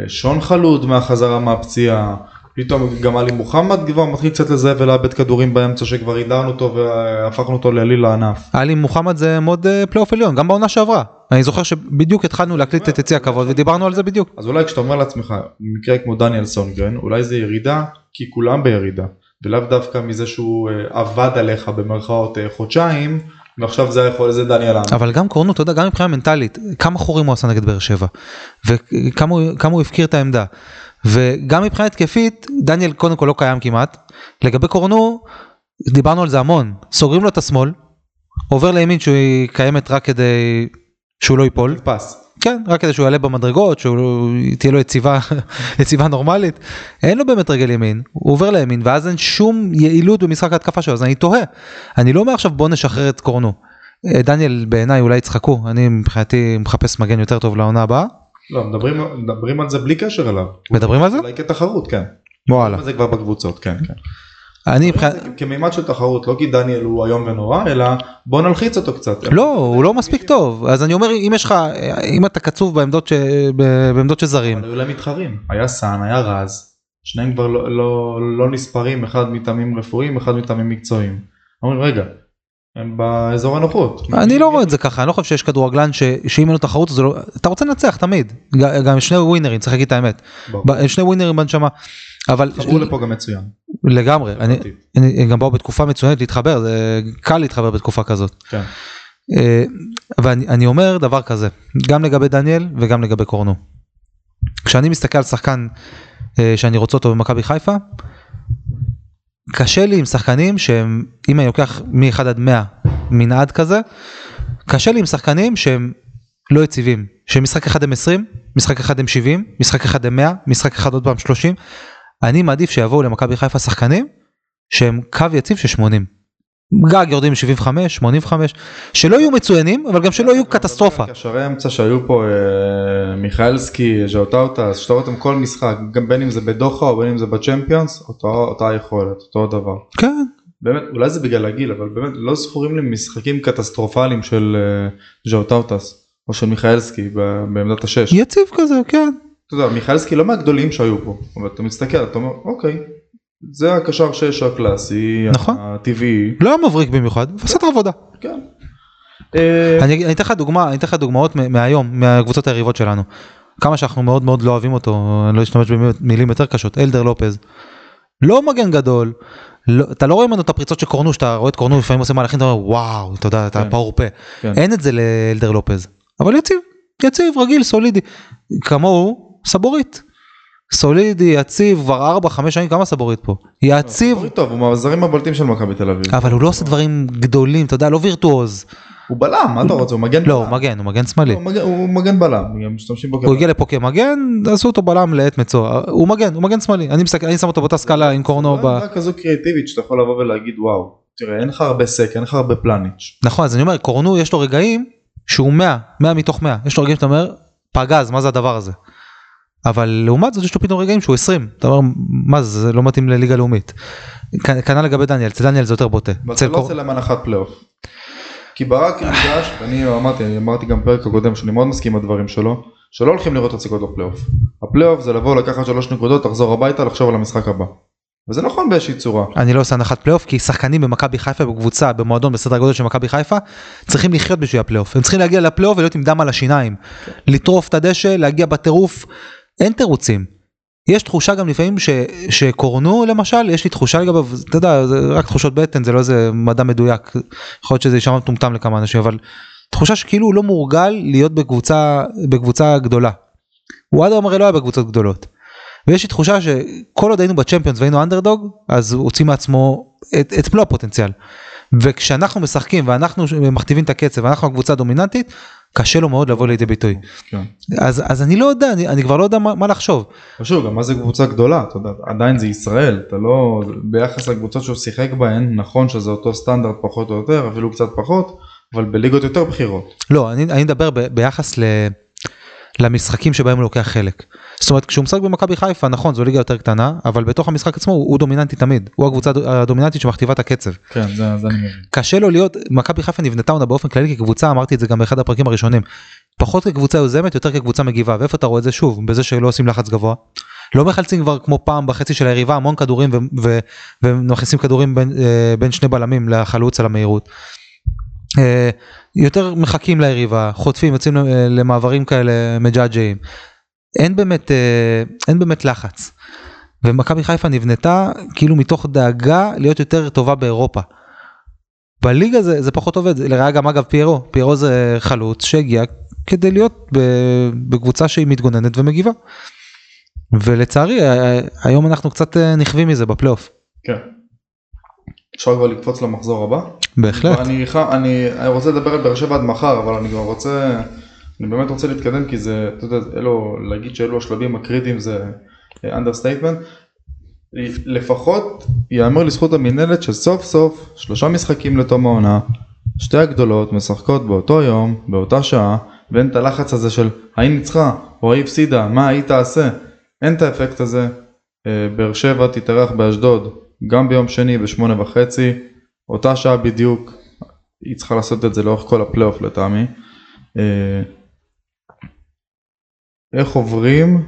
אה, שון חלוד מהחזרה מהפציעה, פתאום גם עלי מוחמד כבר מתחיל קצת לזהב ולאבד כדורים באמצע שכבר הידרנו אותו והפכנו אותו לעליל לענף. עלי מוחמד זה מוד אה, פלייאוף עליון גם בעונה שעברה אני זוכר שבדיוק התחלנו להקליט את יציא הכבוד ודיברנו על זה בדיוק אז אולי כשאתה אומר לעצמך, מקרה כמו דניאל סונגרן, אולי זה ירידה כי כולם בירידה, ולאו דווקא מזה שהוא אה, עבד עליך במרכאות אה, חודשיים, ועכשיו זה יכול, זה דניאל האמר. אבל גם קורנו אתה יודע גם מבחינה מנטלית כמה חורים הוא עשה נגד באר שבע וכמה הוא- כמה הוא הפקיר את העמדה וגם מבחינה התקפית דניאל קודם כל לא קיים כמעט לגבי קורנו דיברנו על זה המון סוגרים לו את השמאל עובר לימין שהיא קיימת רק כדי שהוא לא ייפול פס. כן, רק כדי שהוא יעלה במדרגות, שהוא תהיה לו יציבה, יציבה נורמלית. אין לו באמת רגל ימין, הוא עובר לימין, ואז אין שום יעילות במשחק ההתקפה שלו, אז אני תוהה. אני לא אומר עכשיו בוא נשחרר את קורנו. אה, דניאל בעיניי אולי יצחקו, אני מבחינתי מחפש מגן יותר טוב לעונה הבאה. לא, מדברים, מדברים על זה בלי קשר אליו. מדברים על זה? אולי כתחרות, כן. וואלה. זה כבר בקבוצות, כן, כן. אני מבחינת... כמימד של תחרות, לא כי דניאל הוא איום ונורא, אלא בוא נלחיץ אותו קצת. לא, הוא לא מספיק טוב, אז אני אומר אם יש לך, אם אתה קצוב בעמדות, ש... בעמדות של זרים, אבל היו להם מתחרים, היה סאן, היה רז, שניהם כבר לא, לא, לא נספרים, אחד מטעמים רפואיים, אחד מטעמים מקצועיים. אומרים רגע, הם באזור הנוחות. אני לא רואה את זה ככה, אני לא חושב שיש כדורגלן. שאם אין לו תחרות, לא... אתה רוצה לנצח תמיד, גם שני ווינרים, צריך להגיד את האמת, שני ווינרים בנשמה, אבל חברו לפה גם מצוין. לגמרי, אני, גם באו בתקופה מצוינת להתחבר, זה קל להתחבר בתקופה כזאת. כן. אה, ואני אני אומר דבר כזה, גם לגבי דניאל וגם לגבי קורנו. כשאני מסתכל על שחקן אה, שאני רוצה אותו במכבי חיפה, קשה לי עם שחקנים שהם, אם אני לוקח מ-1 עד 100 מנעד כזה, קשה לי עם שחקנים שהם לא יציבים, שמשחק אחד הם 20, משחק אחד הם 70, משחק אחד הם 100, משחק אחד עוד פעם 30. אני מעדיף שיבואו למכבי חיפה שחקנים שהם קו יציב של 80, גג יורדים 75, 85, שלא יהיו מצוינים, אבל גם שלא יהיו קטסטרופה. קשרי אמצע שהיו פה, אה, מיכאלסקי, ז'אוטאוטה, שאתה רואה אותם כל משחק, גם בין אם זה בדוחה או בין אם זה בצ'מפיונס, אותה יכולת, אותו דבר. כן, באמת, אולי זה בגלל הגיל, אבל באמת לא זכורים לי משחקים קטסטרופליים של אה, ז'אוטאוטה או של מיכאלסקי ב- בעמדת השש. יציב כזה, כן. אתה יודע, מיכאלסקי לא מהגדולים שהיו פה, אבל אתה מסתכל, אתה אומר, אוקיי, זה הקשר שש הקלאסי, נכון. הטבעי, לא היה מבריק במיוחד, הוא עשה את העבודה. כן. אה, אני אתן לך דוגמה, אני אתן לך דוגמאות מהיום, מהקבוצות היריבות שלנו. כמה שאנחנו מאוד מאוד לא אוהבים אותו, אני לא אשתמש במילים יותר קשות, אלדר לופז. לא מגן גדול, לא, אתה לא רואה ממנו את הפריצות של קורנו, שאתה רואה את קורנו לפעמים עושה מהלכים, אתה אומר וואו, אתה יודע, אתה כן. פאור פה. כן. אין את זה לאלדר לופז, אבל יציב, יציב, רגיל, סולידי. כמוהו, סבורית. סולידי, יציב, כבר 4-5 שנים, כמה סבורית פה? יציב, סבורית טוב, הוא מהזרים הבולטים של מכבי תל אביב. אבל הוא לא עושה דברים גדולים, אתה יודע, לא וירטואוז. הוא בלם, מה אתה רוצה? הוא מגן לא, הוא בלם. מגן, הוא מגן שמאלי. הוא מגן- הוא מגן בלם, משתמשים בו הוא. הגיע לפה כמגן, עשו אותו בלם לעת מצוא. הוא מגן, הוא מגן שמאלי. אני שם אותו באותה סקאלה עם קורנו. זו. עמדה כזו קריאטיבית שאתה יכול לבוא ולהגיד וואו, תראה אין לך הרבה סק, אין לך הרבה פלניץ'. נכון, אז אני אומר, קורנו יש לו רגעים שהוא 100, 100 מתוך 100. יש לו רגעים שאתה אומר, פגז, מה זה הדבר הזה? אבל לעומת זאת יש לו פתאום רגעים שהוא 20. אתה אומר, מה זה, זה לא מתאים לליגה לאומית. כנ"ל לגבי דניאל, אצל דניאל זה יותר בוטה. ואתה אצלו לא עושה להם הנחת פלייאוף. כי ברק נפגש, ואני אמרתי, אמרתי גם בפרק הקודם שאני מאוד מסכים עם הדברים שלו, שלא הולכים לראות הצגות בפלייאוף. הפלייאוף זה לבוא לקחת שלוש נקודות, לחזור הביתה, לחשוב על המשחק הבא. וזה נכון באיזושהי צורה. אני לא עושה הנחת פלייאוף כי שחקנים במכבי חיפה בקבוצה במועדון בסדר גודל של מכבי חיפה צריכים לחיות בשביל הפלייאוף הם צריכים להגיע לפלייאוף ולהיות עם דם על השיניים לטרוף את הדשא להגיע בטירוף אין תירוצים. יש תחושה גם לפעמים ש, שקורנו למשל יש לי תחושה לגביו אתה יודע זה רק תחושות בטן זה לא איזה מדע מדויק יכול להיות שזה יישמע מטומטם לכמה אנשים אבל תחושה שכאילו הוא לא מורגל להיות בקבוצה בקבוצה גדולה. הוא עד היום הרי לא היה בקבוצות גדולות. ויש לי תחושה שכל עוד היינו בצ'מפיונס והיינו אנדרדוג אז הוא הוציא מעצמו את, את מלוא הפוטנציאל. וכשאנחנו משחקים ואנחנו מכתיבים את הקצב ואנחנו הקבוצה הדומיננטית קשה לו מאוד לבוא לידי ביטוי. כן. אז, אז אני לא יודע אני, אני כבר לא יודע מה, מה לחשוב. ושוב, גם מה זה קבוצה גדולה, אתה יודע, עדיין זה ישראל, אתה לא, ביחס לקבוצות שהוא שיחק בהן, נכון שזה אותו סטנדרט פחות או יותר, אפילו קצת פחות, אבל בליגות יותר בכירות. לא אני, אני מדבר ב, ביחס ל, למשחקים שבהם הוא לוקח חלק. זאת אומרת כשהוא משחק במכבי חיפה נכון זו ליגה יותר קטנה אבל בתוך המשחק עצמו הוא, הוא דומיננטי תמיד הוא הקבוצה הדומיננטית שמכתיבה את הקצב. כן, זה, זה אני. קשה לו להיות מכבי חיפה נבנתה עונה באופן כללי כקבוצה אמרתי את זה גם באחד הפרקים הראשונים פחות כקבוצה יוזמת יותר כקבוצה מגיבה ואיפה אתה רואה את זה שוב בזה שלא עושים לחץ גבוה. לא מחלצים כבר כמו פעם בחצי של היריבה המון כדורים ו- ו- ומכניסים כדורים בין, אה, בין שני בלמים לחלוץ על המהירות. אה, יותר מחכים ליריבה חוטפים יוצאים למעברים כאלה מג'עג'עים. אין אה, אין באמת לחץ. ומכבי חיפה נבנתה כאילו מתוך דאגה להיות יותר טובה באירופה. בליגה זה, זה פחות עובד, לראה גם אגב פיירו, פיירו זה חלוץ שהגיע כדי להיות בקבוצה שהיא מתגוננת ומגיבה. ולצערי היום אנחנו קצת אה, נכווים מזה בפלייאוף, כן. אפשר כבר לקפוץ למחזור הבא? בהחלט. אני, אני, אני רוצה לדבר על באר שבע עד מחר, אבל אני כבר רוצה, אני באמת רוצה להתקדם כי זה, אתה יודע, אלו, להגיד שאלו השלבים הקריטיים זה אנדרסטייטמנט. לפחות ייאמר לזכות המינהלת שסוף סוף שלושה משחקים לתום העונה, שתי הגדולות משחקות באותו יום, באותה שעה, ואין את הלחץ הזה של האם ניצחה או ההיא הפסידה, מה היא תעשה, אין את האפקט הזה. אה, באר שבע תתארח באשדוד גם ביום שני בשמונה וחצי, אותה שעה בדיוק, היא צריכה לעשות את זה לאורך כל הפלייאוף לטעמי. אה, איך עוברים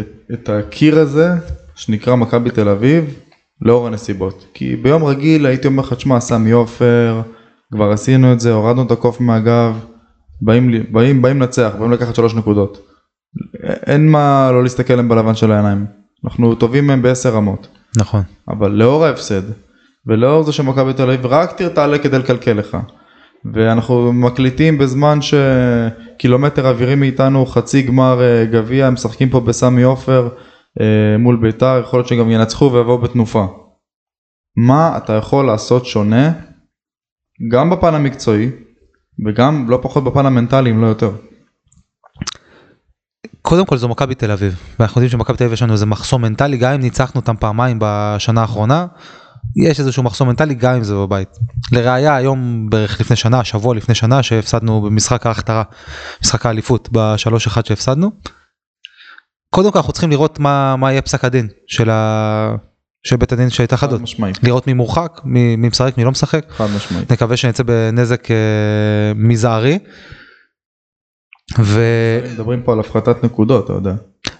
את, את הקיר הזה שנקרא מכבי תל אביב לאור הנסיבות. כי ביום רגיל הייתי אומר לך, תשמע, סמי עופר, כבר עשינו את זה, הורדנו את הקוף מהגב, באים, באים, באים לנצח, באים לקחת שלוש נקודות. אין מה לא להסתכל להם בלבן של העיניים. אנחנו טובים מהם בעשר רמות. נכון. אבל לאור ההפסד ולאור זה שמכבי תל אביב רק תעלה כדי לקלקל לך ואנחנו מקליטים בזמן שקילומטר אווירי מאיתנו חצי גמר אה, גביע הם משחקים פה בסמי עופר אה, מול ביתר יכול להיות שגם ינצחו ויבואו בתנופה. מה אתה יכול לעשות שונה גם בפן המקצועי וגם לא פחות בפן המנטלי אם לא יותר. קודם כל זו מכבי תל אביב, ואנחנו יודעים שמכבי תל אביב יש לנו איזה מחסום מנטלי, גם אם ניצחנו אותם פעמיים בשנה האחרונה, יש איזשהו מחסום מנטלי גם אם זה בבית. לראיה היום בערך לפני שנה, שבוע לפני שנה שהפסדנו במשחק ההכתרה, משחק האליפות בשלוש אחד שהפסדנו. קודם כל אנחנו צריכים לראות מה, מה יהיה פסק הדין של, ה... של בית הדין של ההתאחדות, חד משמעית. לראות מי מורחק, מי, מי משחק, מי לא משחק. חד משמעית. נקווה שנצא בנזק אה, מזערי. ו... מדברים פה על הפחתת נקודות אתה יודע.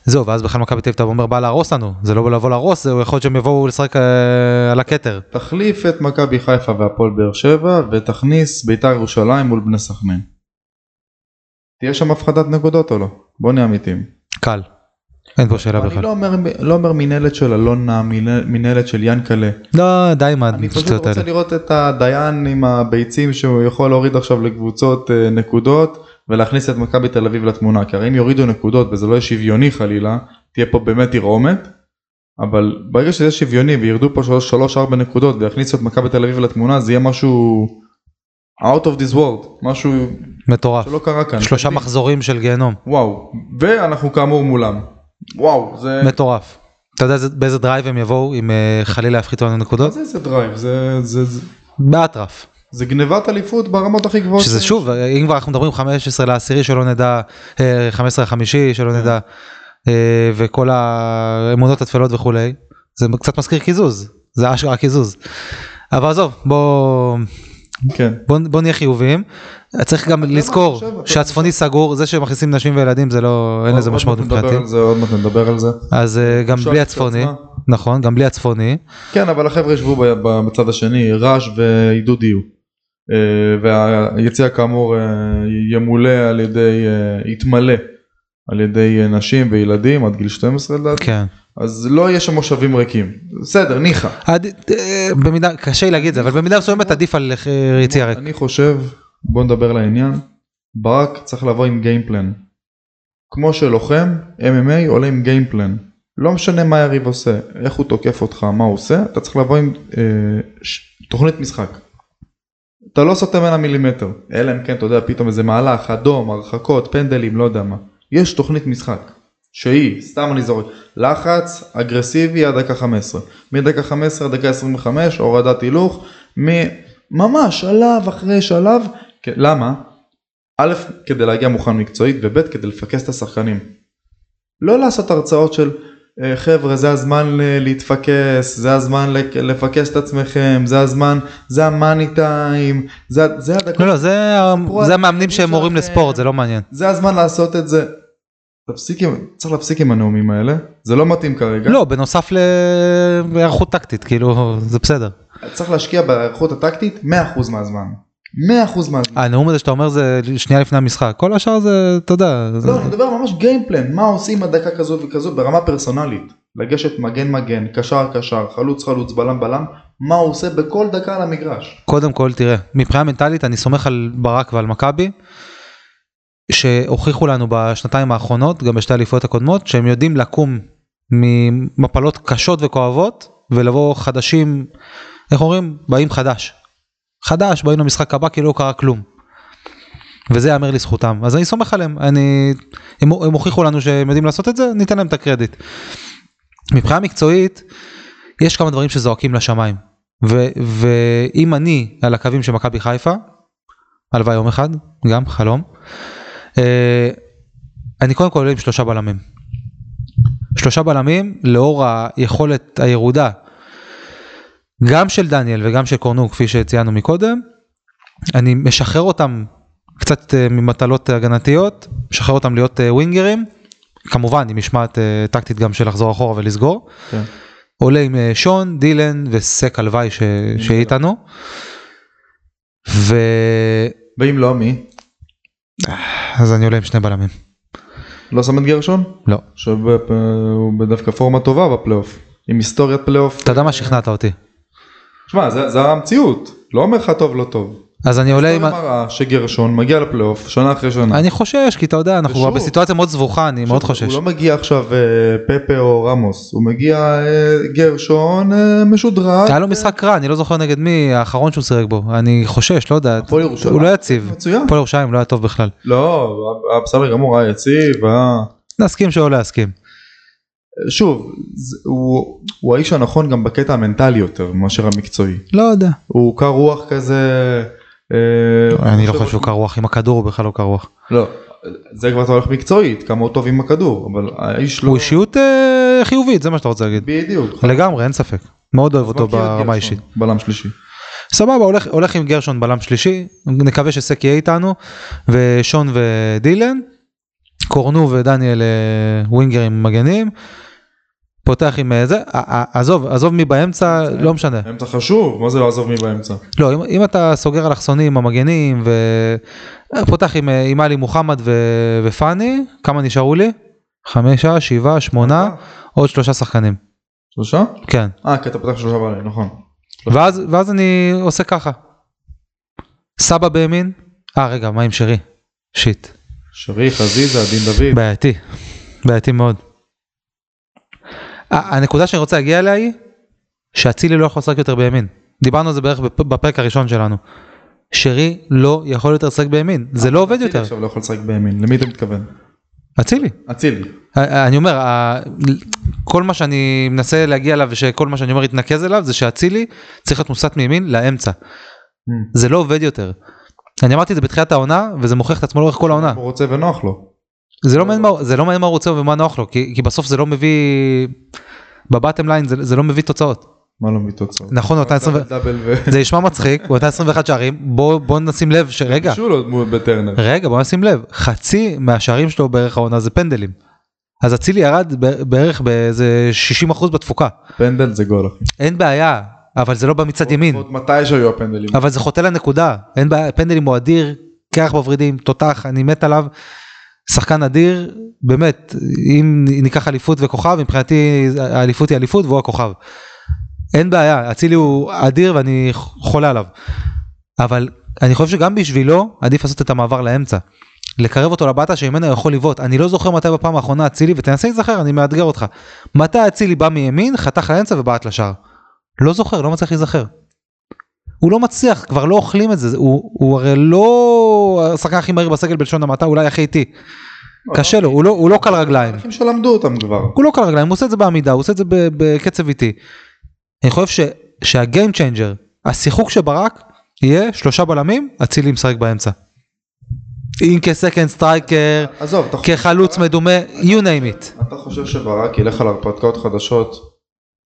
זהו, ואז בכלל מכבי תל אביב אתה אומר בא להרוס לנו, זה לא לבוא להרוס, זה יכול להיות שהם יבואו לשחק אה, על הכתר. תחליף את מכבי חיפה והפועל באר שבע ותכניס ביתר ירושלים מול בני סכנין. תהיה שם הפחדת נקודות או לא? בוא נהיה אמיתיים. קל. אין פה שאלה אני בכלל. לא אומר, לא אומר מינהלת של אלונה, מינהל- מינהלת של ינקלה. לא, די עם אני פשוט רוצה. לראות את הדיין עם הביצים שהוא יכול להוריד עכשיו לקבוצות אה, נקודות ולהכניס את מכבי תל אביב לתמונה כי הרי אם יורידו נקודות וזה לא יהיה שוויוני חלילה תהיה פה באמת תרעומת אבל ברגע שזה יהיה שוויוני וירדו פה 3-4 נקודות ויכניסו את מכבי תל אביב לתמונה זה יהיה משהו out of this world משהו מטורף. שלא קרה כאן. חסר תקדים. מחזורים של גיהנום. וואו ואנחנו כאמור מולם. וואו זה מטורף. אתה יודע איזה- באיזה דרייב הם יבואו אם אה, חלילה יפחיתו לנו נקודות? זה איזה דרייב זה זה זה באטרף. זה גנבת אליפות ברמות הכי גבוהות. שזה. שוב, אם כבר אנחנו מדברים 15 לעשירי שלא נדע, אה, 15 לחמישי שלא נדע, אה, וכל האמונות הטפלות וכולי, זה קצת מזכיר קיזוז, זה אשכרה קיזוז. אבל עזוב, בוא, כן. בוא, בוא נהיה חיוביים. צריך גם לזכור שהצפוני סגור, זה שמכניסים נשים וילדים זה לא, אין לזה משמעות מבחינתי. עוד מעט נדבר על זה. אז אה, גם בלי. הצפוני, נכון, גם בלי הצפוני, כן אבל החבר'ה ישבו בצד השני רעש ועידוד יהיו. אה, והיציע כאמור אה, ימולא על ידי אה, יתמלא על ידי נשים וילדים עד גיל 12 לדעתי כן. אז לא יהיה שם מושבים ריקים בסדר ניחא. עד, במידה, קשה להגיד את זה, אבל במידה מסוימת עדיף על אה, יציע ריק. אני חושב בוא נדבר לעניין ברק צריך לבוא עם גיימפלן. כמו שלוחם MMA עולה עם גיימפלן. לא משנה מה יריב עושה איך הוא תוקף אותך מה הוא עושה אתה צריך לבוא עם אה, ש... תוכנית משחק. אתה לא סוטה ממנה מילימטר אלא אם כן אתה יודע פתאום איזה מהלך אדום הרחקות פנדלים לא יודע מה. יש תוכנית משחק שהיא סתם אני זורק לחץ אגרסיבי עד דקה 15 מדקה 15 עד דקה 25 הורדת הילוך ממש שלב אחרי שלב. כן, למה? א' כדי להגיע מוכן מקצועית וב' כדי לפקס את השחקנים. לא לעשות הרצאות של "אה, חבר'ה זה הזמן להתפקס זה הזמן לפקס את עצמכם זה הזמן זה המאני טיים זה, זה הדקות לא, לא, זה זה המאמנים שהם מורים. לספורט, זה לא מעניין. זה הזמן לעשות את זה. תפסיק עם, צריך להפסיק עם הנאומים האלה זה לא מתאים כרגע לא, בנוסף להיערכות טקטית, כאילו, זה בסדר. צריך להשקיע בהיערכות הטקטית 100% מהזמן 100% מהזמן הנאום הזה שאתה אומר זה שנייה לפני המשחק, כל השאר זה, אתה יודע, לא, אני מדבר ממש גיימפלן, מה עושים בדקה כזאת וכזאת ברמה פרסונלית. לגשת מגן מגן, קשר קשר, חלוץ חלוץ, בלם בלם, מה הוא עושה בכל דקה על המגרש. קודם כל תראה, מבחינה מנטלית אני סומך על ברק ועל מכבי, שהוכיחו לנו בשנתיים האחרונות, גם בשתי האליפויות הקודמות, שהם יודעים לקום ממפלות קשות וכואבות, ולבוא חדשים, איך אומרים? באים חדש. חדש, באים למשחק הבא כאילו לא קרה כלום. וזה יאמר לזכותם, אז אני סומך עליהם, אני, הם, הם הוכיחו לנו שהם יודעים לעשות את זה, ניתן להם את הקרדיט. מבחינה מקצועית, יש כמה דברים שזועקים לשמיים. ו, ואם אני על הקווים של מכבי חיפה, הלוואי יום אחד, גם חלום, אה, אני קודם כל עולה עם שלושה בלמים. שלושה בלמים לאור היכולת הירודה גם של דניאל וגם של קורנו כפי שציינו מקודם, אני משחרר אותם קצת אה, ממטלות הגנתיות, משחרר אותם להיות אה, ווינגרים, כמובן עם משמעת אה, טקטית גם של לחזור אחורה ולסגור. כן. עולה עם שון, דילן וסק הלוואי ש... שיהיה איתנו. ו... ואם לא, מי? אז אני עולה עם שני בלמים. לא שם את גרשון? לא. שהוא בדווקא פורמה טובה בפלייאוף. עם היסטוריית פלייאוף. אתה יודע מה שכנעת אותי. שמע, זה, זה המציאות. לא אומר לך טוב לא טוב. אז אני עולה עם... מראה שגרשון מגיע לפלייאוף שנה אחרי שנה. אני חושש כי אתה יודע אנחנו כבר בסיטואציה מאוד סבוכה אני מאוד חושש. הוא לא מגיע עכשיו אה, פפה או רמוס. הוא מגיע אה, גרשון אה, משודרג. היה לו משחק רע אני לא זוכר נגד מי האחרון שהוא סירק בו אני חושש לא יודע הפועל ירושלים. הוא לא יציב. מצוין. הפועל ירושלים לא היה טוב בכלל. לא, בסדר גמור, היה יציב, היה... נסכים שלא להסכים. שוב, זה- הוא, הוא האיש הנכון גם בקטע המנטלי יותר מאשר המקצועי. לא יודע. הוא קר רוח כזה... אה, אני לא חושב שהוא קר רוח עם הכדור הוא בכלל לא קר רוח. לא, זה כבר אתה הולך מקצועית, כמה הוא טוב עם הכדור, אבל האיש לא... הוא אישיות אה, חיובית זה מה שאתה רוצה להגיד. בדיוק. לגמרי אין ספק. מאוד אוהב אותו ברמה האישית. בלם שלישי. סבבה הולך, הולך עם גרשון בלם שלישי נקווה שסק יהיה איתנו ושון ודילן. קורנו ודניאל אה, ווינגרים מגנים, פותח עם אה, זה, ע- עזוב, עזוב מי באמצע, לא משנה. אמצע חשוב, מה זה לעזוב מי באמצע? לא, אם, אם אתה סוגר אלכסונים, המגנים, ופותח עם, אה, עם עלי מוחמד ו, ופאני, כמה נשארו לי? חמישה, שבעה, שמונה, עוד שלושה שחקנים. שלושה? כן. אה, כי אתה פותח שלושה בעלי, נכון. ואז, ואז אני עושה ככה. סבא בימין, אה רגע, מה עם שרי? שיט. שרי, חזיזה, דין דוד. בעייתי, בעייתי מאוד. הנקודה שאני רוצה להגיע אליה היא שאצילי לא יכול לשחק יותר בימין. דיברנו על זה בערך בפ- בפרק הראשון שלנו. שרי לא יכול יותר לשחק בימין, זה לא עובד אצילי יותר. עכשיו לא יכול לשחק בימין, למי אתה מתכוון? אצילי. אצילי. אני אומר, כל מה שאני מנסה להגיע אליו ושכל מה שאני אומר יתנקז אליו זה שאצילי צריך להיות מוסט מימין לאמצע. זה לא עובד יותר. אני אמרתי את זה בתחילת העונה וזה מוכיח את עצמו לאורך כל העונה. הוא רוצה ונוח לו. זה לא מעניין מה- זה לא מעניין מה הוא רוצה ומה נוח לו כי, כי בסוף זה לא מביא בבטם ליין זה, זה לא מביא תוצאות מה לא מביא תוצאות? נכון הוא נתן 20 דאבל דאבל ו... זה נשמע מצחיק הוא נתן 21 שערים בוא בוא נשים לב שרגע. רגע בוא נשים לב חצי מהשערים שלו בערך העונה זה פנדלים. אז אצילי ירד בערך באיזה 60% בתפוקה פנדל זה גול אחי. אין בעיה אבל זה לא בא מצד ימין עוד מתי שהיו הפנדלים. אבל זה חוטא לנקודה אין בעיה פנדלים הוא אדיר קרח בוורידים תותח אני מת עליו. שחקן אדיר באמת אם ניקח אליפות וכוכב מבחינתי האליפות היא אליפות והוא הכוכב. אין בעיה אצילי הוא אדיר ואני חולה עליו. אבל אני חושב שגם בשבילו עדיף לעשות את המעבר לאמצע. לקרב אותו לרחבה שממנו הוא יכול לבעוט אני לא זוכר מתי בפעם האחרונה אצילי ותנסה להיזכר אני מאתגר אותך. מתי אצילי בא מימין חתך לאמצע ובעט לשער. לא זוכר לא מצליח להיזכר. הוא לא מצליח כבר לא אוכלים את זה הוא, הוא הרי לא השחקן הכי מהיר בסגל בלשון המעטה אולי הכי איטי. קשה לו הוא לא, הוא לא קל רגליים. אנשים שלמדו אותם כבר. הוא לא קל רגליים, הוא עושה את זה בעמידה, הוא עושה את זה בקצב איטי. אני חושב ש, שה game changer, השיחוק של ברק, יהיה שלושה בלמים, אצילי משחק באמצע. אם כ second striker, כחלוץ שברק- מדומה, you name it. אתה חושב שברק ילך על הרפתקאות חדשות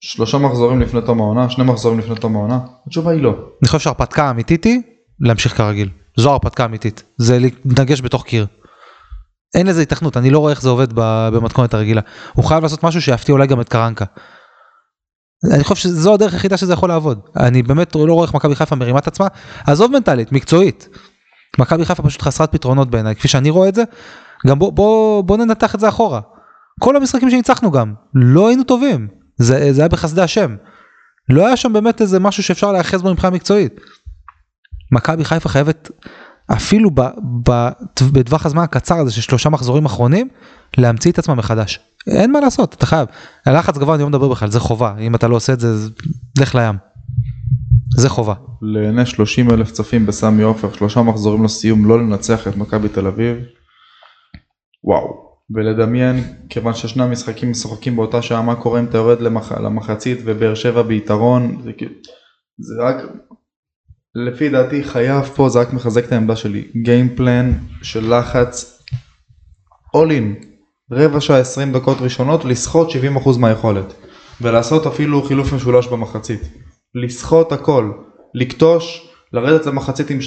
שלושה מחזורים לפני תום העונה, שני מחזורים לפני תום העונה? התשובה היא לא. אני חושב שההרפתקה האמיתית היא להמשיך כרגיל. זו ההרפתקה האמיתית, זה להתנגש בתוך קיר. אין לזה היתכנות, אני לא רואה איך זה עובד במתכונת הרגילה. הוא חייב לעשות משהו שיפתיע אולי גם את קרנקה. אני חושב שזו הדרך היחידה שזה יכול לעבוד. אני באמת לא רואה איך מכבי חיפה מרימה את עצמה, עזוב מנטלית, מקצועית. מכבי חיפה פשוט חסרת פתרונות בעיניי, כפי שאני רואה את זה, גם בוא, בוא, בוא ננתח את זה אחורה. כל המשחקים שניצחנו גם, לא היינו טובים, זה, זה היה בחסדי השם. לא היה שם באמת איזה משהו שאפשר להיאחז בו מבחינה מקצועית. מכבי חיפה חייבת אפילו ב, ב, בטווח הזמן הקצר הזה של שלושה מחזורים אחרונים להמציא את עצמה מחדש. אין מה לעשות אתה חייב. הלחץ גבוה אני לא מדבר בכלל זה חובה אם אתה לא עושה את זה לך לים. זה חובה. לעיני 30 אלף צופים בסמי עופר, שלושה מחזורים לסיום לא לנצח את מכבי תל אביב. וואו. ולדמיין, כיוון ששני המשחקים משחקים באותה שעה, מה קורה אם אתה יורד למח... למחצית ובאר שבע ביתרון, זה זה רק, לפי דעתי חייב פה, זה רק מחזק את העמדה שלי, גיימפלן של לחץ, all in, רבע שעה 20 דקות ראשונות, לסחוט 70% מהיכולת, ולעשות אפילו חילוף משולש במחצית, לסחוט הכל, לקטוש, לרדת למחצית עם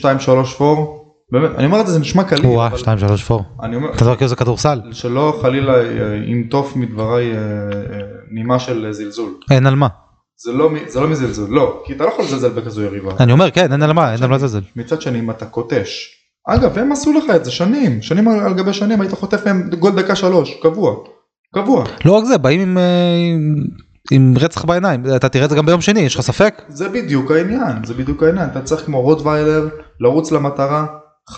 2-3 פור, באמת, אני אומר את זה, זה נשמע קליל, אבל 2 3 4. אני אומר, אתה זורק איזה כדורסל שלא חלילה אה, ינטוף מדבריי אה, אה, נימה של אה, זלזול. אין על מה. זה לא, זה לא מזלזול, לא, כי אתה לא יכול לזלזל בכזו יריבה. אני אומר כן אין על מה אין על מה לזלזל. מצד שני אם אתה קוטש. אגב הם עשו לך את זה שנים, שנים על, גבי שנים היית חוטף מהם גול דקה שלוש, קבוע, קבוע. לא רק זה באים עם, אה, עם, עם רצח בעיניים אתה תראה את זה גם ביום שני יש לך ספק? זה בדיוק העניין, זה בדיוק העניין, אתה צריך כמו רוטוויילר לרוץ למטרה 15-20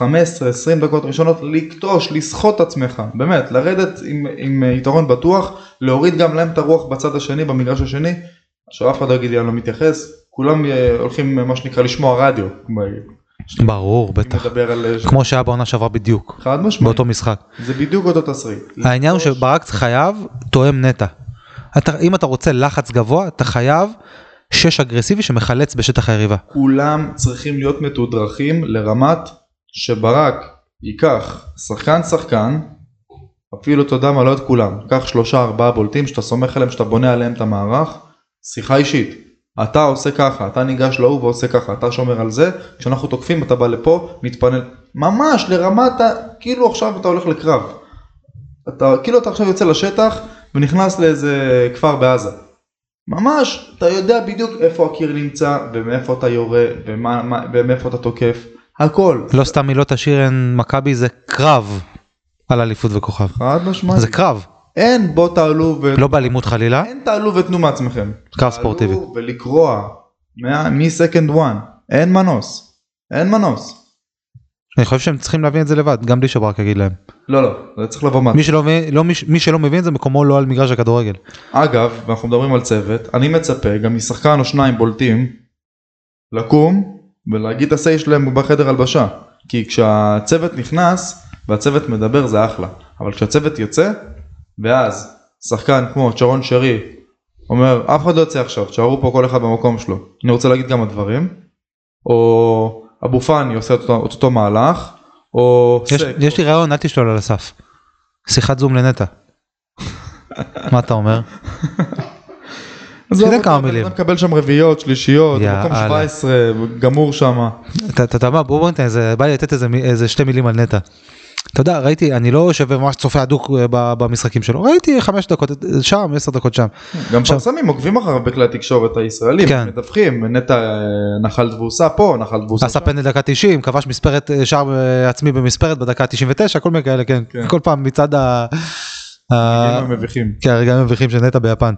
דקות ראשונות לקטוש, לסחוט את עצמך, באמת, לרדת עם, עם יתרון בטוח, להוריד גם להם את הרוח בצד השני, במגרש השני, שאף אחד לא יגיד לי אני לא מתייחס, כולם אה, הולכים מה שנקרא לשמוע רדיו, כמו- ברור בטח. על... כמו שהיה בעונה שעברה בדיוק חד משמעית, באותו משחק. זה בדיוק אותו תסריט. העניין הוא שברק חייב תואם נטע. אתה, אם אתה רוצה לחץ גבוה אתה חייב שש אגרסיבי שמחלץ בשטח היריבה. כולם צריכים להיות מתודרכים לרמת שברק ייקח שחקן שחקן, אפילו אתה יודע מה לא את כולם, קח שלושה ארבעה בולטים שאתה סומך עליהם שאתה בונה עליהם את המערך, שיחה אישית, אתה עושה ככה, אתה ניגש להוא ועושה ככה, אתה שומר על זה, כשאנחנו תוקפים אתה בא לפה, מתפנל, ממש לרמת. כאילו עכשיו אתה הולך לקרב. אתה כאילו אתה עכשיו יוצא לשטח ונכנס לאיזה כפר בעזה. ממש, אתה יודע בדיוק איפה הקיר נמצא ומאיפה אתה יורה ומה, מה, ומאיפה אתה תוקף, הכל. לא סתם מילות השיר אין מכבי זה קרב על אליפות וכוכב. חד משמעית. זה קרב, אין בוא תעלו ו... לא באלימות חלילה. אין תעלו ותנו מעצמכם. קרב ספורטיבי. תעלו ולקרוע מ-second one, אין מנוס. אין מנוס. אני חושב שהם צריכים להבין את זה לבד, גם בלי שברק יגיד להם. לא לא, זה צריך לבוא מה... מי שלא לא, מי, מי שלא מבין זה מקומו לא על מגרש הכדורגל. אגב, ואנחנו מדברים על צוות, אני מצפה גם משחקן או שניים בולטים לקום ולהגיד את ה-say שלהם בחדר הלבשה. כי כשהצוות נכנס והצוות מדבר זה אחלה, אבל כשהצוות יוצא ואז שחקן כמו שרון שרי אומר אף אחד לא יוצא עכשיו, תשארו פה כל אחד במקום שלו, אני רוצה להגיד כמה דברים, או אבו פאני עושה את אותו, אותו מהלך, או יש, סק, יש לי רעיון, אל תשלול על הסף. שיחת זום לנטע. מה אתה אומר? עזוב תדע אותו, כמה מילים. אדם מקבל שם רביעיות, שלישיות. מקום 17, גמור שם. אתה אתה יודע מה בוא בוא ניתן בא לי לתת איזה שתי מילים על נטע. אתה יודע ראיתי אני לא יושב וממש צופה הדוק אה, במשחקים שלו ראיתי חמש דקות אה, שם עשר דקות שם גם עכשיו- פרסמים עוקבים אחריו בכלי התקשורת הישראלים, כן. מדווחים, נטע אה, נחל תבוסה פה, נחל תבוסה עשה. פנדל דקה 90 כבש מספרת שער עצמי במספרת בדקה 99 כל מיני כאלה כן כן. כל פעם מצד. ה- הרגעים המביכים. כן, הרגעים המביכים של נטע ביפן.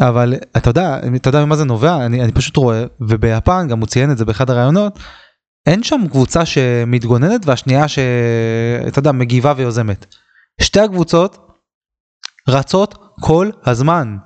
אבל אתה יודע, אתה יודע ממה זה נובע? אני, אני פשוט רואה, וביפן, גם הוא ציין את זה באחד הראיונות, אין שם קבוצה שמתגוננת והשנייה שאתה יודע, מגיבה ויוזמת. שתי הקבוצות רצות כל הזמן.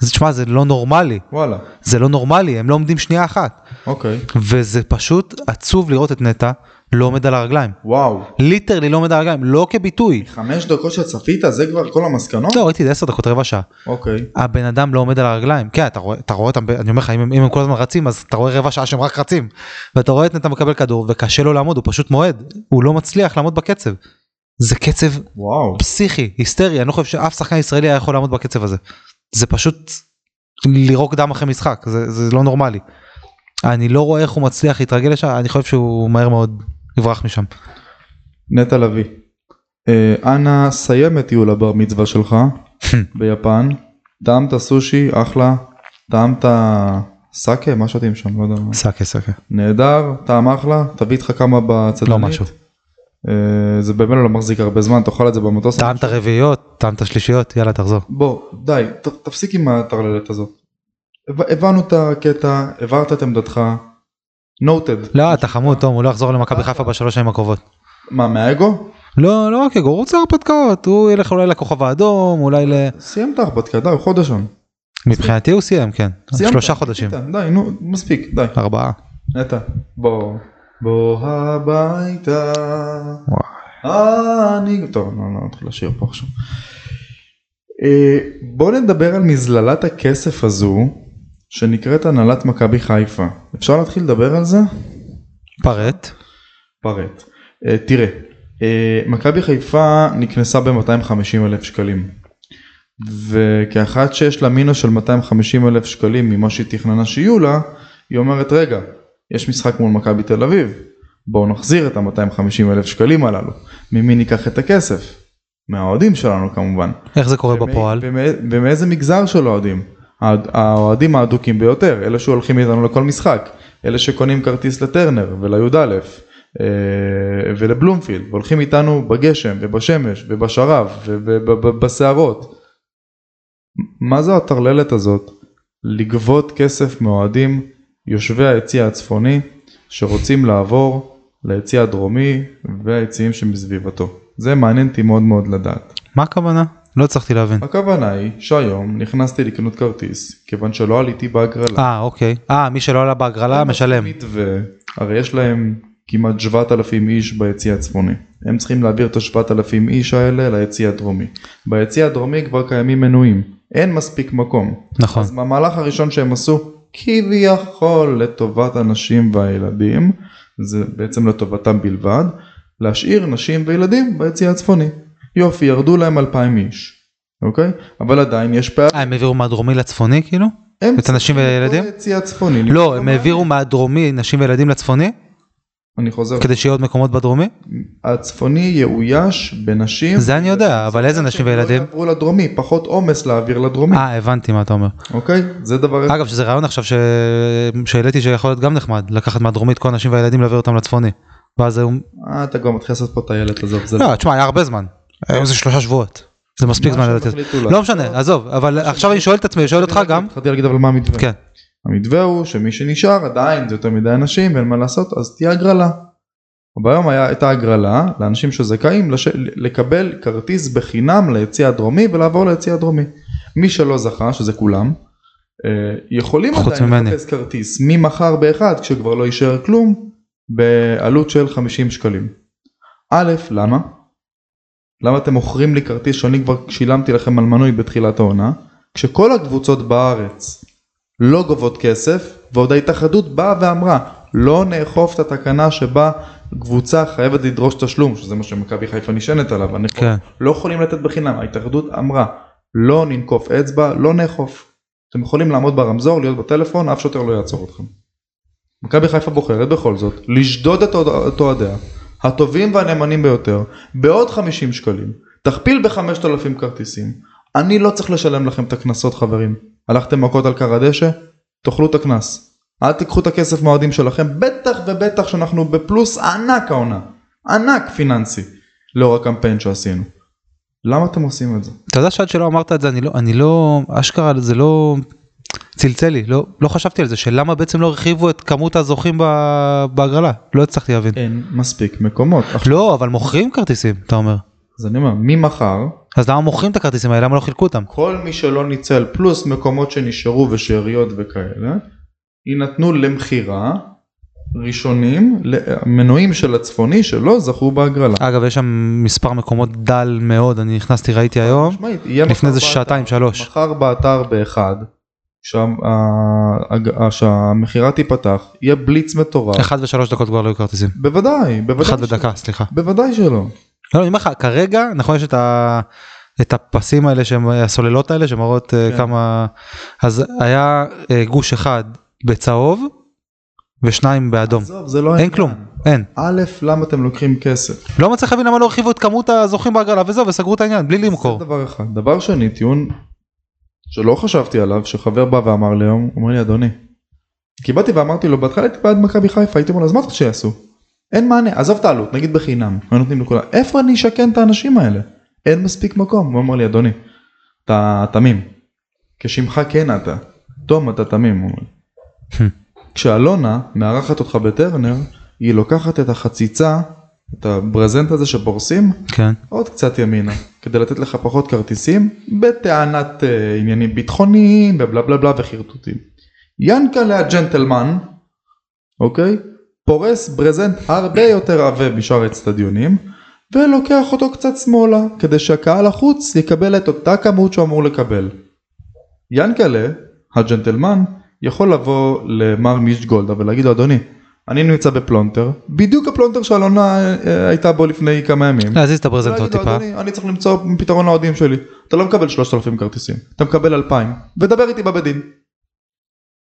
זה, תשמע, זה לא נורמלי, וואלה, זה לא נורמלי, הם לא עומדים שנייה אחת. אוקיי. וזה פשוט עצוב לראות את נטע לא עומד על הרגליים. וואו, ליטרלי לא עומד על הרגליים, לא כביטוי. חמש דקות שצפית זה כבר כל המסקנות? לא, ראיתי את זה 10 דקות, רבע שעה. אוקיי. הבן אדם לא עומד על הרגליים כן אתה רואה אתה רואה אותם אני אומר לך אם, הם- אם הם כל הזמן רצים אז אתה רואה רבע שעה שהם רק רצים ואתה רואה את נטע מקבל כדור וקשה לו לעמוד הוא פשוט מועד הוא לא מצליח לעמוד בקצב. זה קצב וואו. פסיכי היסטרי אני לא חושב שאף שחקן ישראלי היה יכול לעמוד בקצב הזה. זה פשוט לירוק דם אחרי משחק זה, זה לא נורמלי. אני לא רואה איך הוא מצליח להתרגל לשם אני חושב שהוא מהר מאוד יברח משם. נטע לביא. אה, אנא סיים את טיול הבר מצווה שלך ביפן. טעמת סושי, אחלה. טעמת סאקה, מה שותים שם? לא יודע. מה. סאקה סאקה. נהדר, טעם אחלה, תביא איתך כמה בצדנית. לא משהו. אה, זה באמת לא מחזיק הרבה זמן, תאכל את זה במטוס. טעמת רביעיות טעמת שלישיות יאללה תחזור. בוא, די, ת, תפסיק עם הטרללת הזאת. הב- הבנו את הקטע, הבהרת את עמדתך. נוטד. לא אתה חמוד תום הוא לא יחזור למכבי חיפה בשלוש שנים הקרובות. מה, מהאגו? לא, לא רק אגו, הוא רוצה הרפתקאות, הוא ילך אולי לכוכב האדום, אולי ל... סיים את ההרפתקה, די, חודש שם. מבחינתי הוא סיים, כן. שלושה חודשים. די, די, נו, מספיק, די. ארבעה. נטע, בוא. בוא הביתה. אני... טוב, לא, לא נתחיל לשיר פה עכשיו. אה, בוא נדבר על מזללת הכסף הזו, שנקראת הנהלת מכבי חיפה. אפשר להתחיל לדבר על זה? פרט. פרט. Uh, תראה, uh, מכבי חיפה נקנסה ב-250 אלף שקלים. וכאחת שיש לה מינוס של 250 אלף שקלים ממה שהיא תכננה שיהיו לה, היא אומרת רגע, יש משחק מול מכבי תל אביב, בואו נחזיר את ה-250 אלף שקלים הללו. ממי ניקח את הכסף? מהאוהדים שלנו כמובן. איך זה קורה ומא- בפועל? ומא- ומאיזה מגזר של אוהדים? האוהד- האוהדים האדוקים ביותר, אלה שהולכים איתנו לכל משחק, אלה שקונים כרטיס לטרנר ולי"א אה, ולבלומפילד, והולכים איתנו בגשם ובשמש ובשרב ובסערות. מה זה הטרללת הזאת? לגבות כסף מאוהדים יושבי היציא הצפוני שרוצים לעבור ליציא הדרומי והיציאים שמסביבתו. זה מעניין אותי מאוד מאוד לדעת. מה הכוונה? לא הצלחתי להבין. הכוונה היא שהיום נכנסתי לקנות כרטיס כיוון שלא עליתי בהגרלה. אה, אוקיי. אה, מי שלא עלה בהגרלה משלם. מתווה, הרי יש להם כמעט 7,000 איש ביציא הצפוני. הם צריכים להעביר את ה-7,000 איש האלה ליציא הדרומי. ביציא הדרומי כבר קיימים מנויים, אין מספיק מקום. נכון. אז במהלך הראשון שהם עשו, כביכול לטובת הנשים והילדים, זה בעצם לטובתם בלבד, להשאיר נשים וילדים ביציא הצפוני. יופי, ירדו להם 2,000 איש, אוקיי? אבל עדיין יש פער. אה, הם העבירו מהדרומי לצפוני כאילו? הם את הנשים ליציא הצפוני. לא, הם העבירו מהדרומי נשים וילדים לצפוני? אני חוזר. כדי שיהיו עוד מקומות בדרומי? הצפוני יאויש בנשים. זה אני יודע, אבל איזה נשים וילדים? לא יעברו לדרומי, פחות עומס להעביר לדרומי, אה, הבנתי מה אתה אומר. אוקיי? זה דבר. אגב, שזה רעיון עכשיו שהעליתי שיכול להיות גם נחמד, לקחת מהדרומית כל הנשים והילדים להעביר אותם לצפוני. ואז היו... אה, אתה כבר מתחיל לעשות פה טיילת, עזוב, זה לא, תשמע, היה הרבה זמן. היום זה שלושה שבועות. זה מספיק זמן לתת. לעשות. לא משנה, עזוב, אבל עכשיו אני שואל את עצמי, שואל אותך גם. התחלתי להגיד אבל מה המתווה. כן. המתווה הוא שמי שנשאר עדיין זה יותר מדי אנשים ואין מה לעשות אז תהיה הגרלה. ביום הייתה הגרלה לאנשים שזכאים לש... לקבל כרטיס בחינם ליציא הדרומי ולעבור ליציא הדרומי. מי שלא זכה שזה כולם אה, יכולים עדיין ממני. לחפש כרטיס ממחר באחד כשכבר לא יישאר כלום בעלות של 50 שקלים. א' למה? למה אתם מוכרים לי כרטיס שאני כבר שילמתי לכם על מנוי בתחילת העונה כשכל הקבוצות בארץ לא גובות כסף ועוד ההתאחדות באה ואמרה לא נאכוף את התקנה שבה קבוצה חייבת לדרוש תשלום שזה מה שמכבי חיפה נשענת עליו אנחנו כן. לא יכולים לתת בחינם ההתאחדות אמרה לא ננקוף אצבע לא נאכוף אתם יכולים לעמוד ברמזור להיות בטלפון אף שוטר לא יעצור אתכם. מכבי חיפה בוחרת בכל זאת לשדוד את אוהד- את אוהדיה הטובים והנאמנים ביותר בעוד 50 שקלים תכפיל ב-5,000 כרטיסים. אני לא צריך לשלם לכם את הקנסות חברים. הלכתם מכות על קר הדשא? תאכלו את הקנס. אל תיקחו את הכסף מהאוהדים שלכם בטח ובטח שאנחנו בפלוס ענק העונה. ענק פיננסי לאור הקמפיין שעשינו. למה אתם עושים את זה? אתה יודע שעד שלא אמרת את זה, אני לא, אני לא, אשכרה זה לא צלצל לי, לא, לא חשבתי על זה, שלמה בעצם לא הרחיבו את כמות הזוכים בהגרלה, לא הצלחתי להבין. אין מספיק מקומות לא, אבל מוכרים כרטיסים, אתה אומר. אז אני אומר ממחר אז למה מוכרים את הכרטיסים האלה, למה לא חילקו אותם? כל מי שלא ניצל פלוס מקומות שנשארו ושאריות וכאלה יינתנו למכירה ראשונים למנויים של הצפוני שלא זכו בהגרלה. אגב, יש שם מספר מקומות דל מאוד, אני נכנסתי, ראיתי היום, משמעית, יהיה לפני איזה שעתיים, שלוש. מחר באתר באחד שהמכירה תיפתח יהיה בליץ מטורף. אחד ושלוש דקות כבר לא היו כרטיסים. בוודאי, בוודאי. אחד שלא. ודקה, סליחה. בוודאי שלא. לא, אני אומר לך, כרגע, נכון, יש את ה... את הפסים האלה שהם הסוללות האלה שמראות אה, כן. כמה אז היה אה, גוש אחד בצהוב ושניים באדום עזוב, זה לא אין. כלום אין א', למה אתם לוקחים כסף? לא מצליח להבין למה לא הרחיבו את כמות הזוכים בהגרלה וזהו וסגרו את העניין בלי למכור זה דבר אחד. דבר שני, טיעון שלא חשבתי עליו, שחבר בא ואמר לי היום, אומר לי אדוני. כי באתי ואמרתי לו, בהתחלה הייתי בעד מכבי חיפה, הייתי אומר לו, אז מה אתה רוצה שיעשו? אין מענה, עזוב את העלות, נגיד בחינם, היו נותנים לכולם, איפה אני אשכן את האנשים האלה? אין מספיק מקום. הוא אמר לי, אדוני, אתה תמים. כשמך כן אתה. תום אתה תמים, הוא אומר לי. כשאלונה מארחת אותך בטרנר, היא לוקחת את החציצה, את הברזנט הזה שפורסים, כן עוד קצת ימינה כדי לתת לך פחות כרטיסים בטענת אה, עניינים ביטחוניים ובלה בלה בלה וחרטוטים. ינקלה הג'נטלמן, אוקיי? פורס ברזנט הרבה יותר עבה משאר האצטדיונים ולוקח אותו קצת שמאלה כדי שהקהל החוץ יקבל את אותה כמות שהוא אמור לקבל. ינקלה הג'נטלמן יכול לבוא למר מיש גולדה ולהגיד לו אדוני אני נמצא בפלונטר בדיוק הפלונטר שאלונה אה, הייתה בו לפני כמה ימים. להזיז את הברזנט עוד להגיד לו, טיפה אני צריך למצוא פתרון לאוהדים שלי. אתה לא מקבל 3,000 כרטיסים, אתה מקבל 2,000, ודבר איתי בבית דין.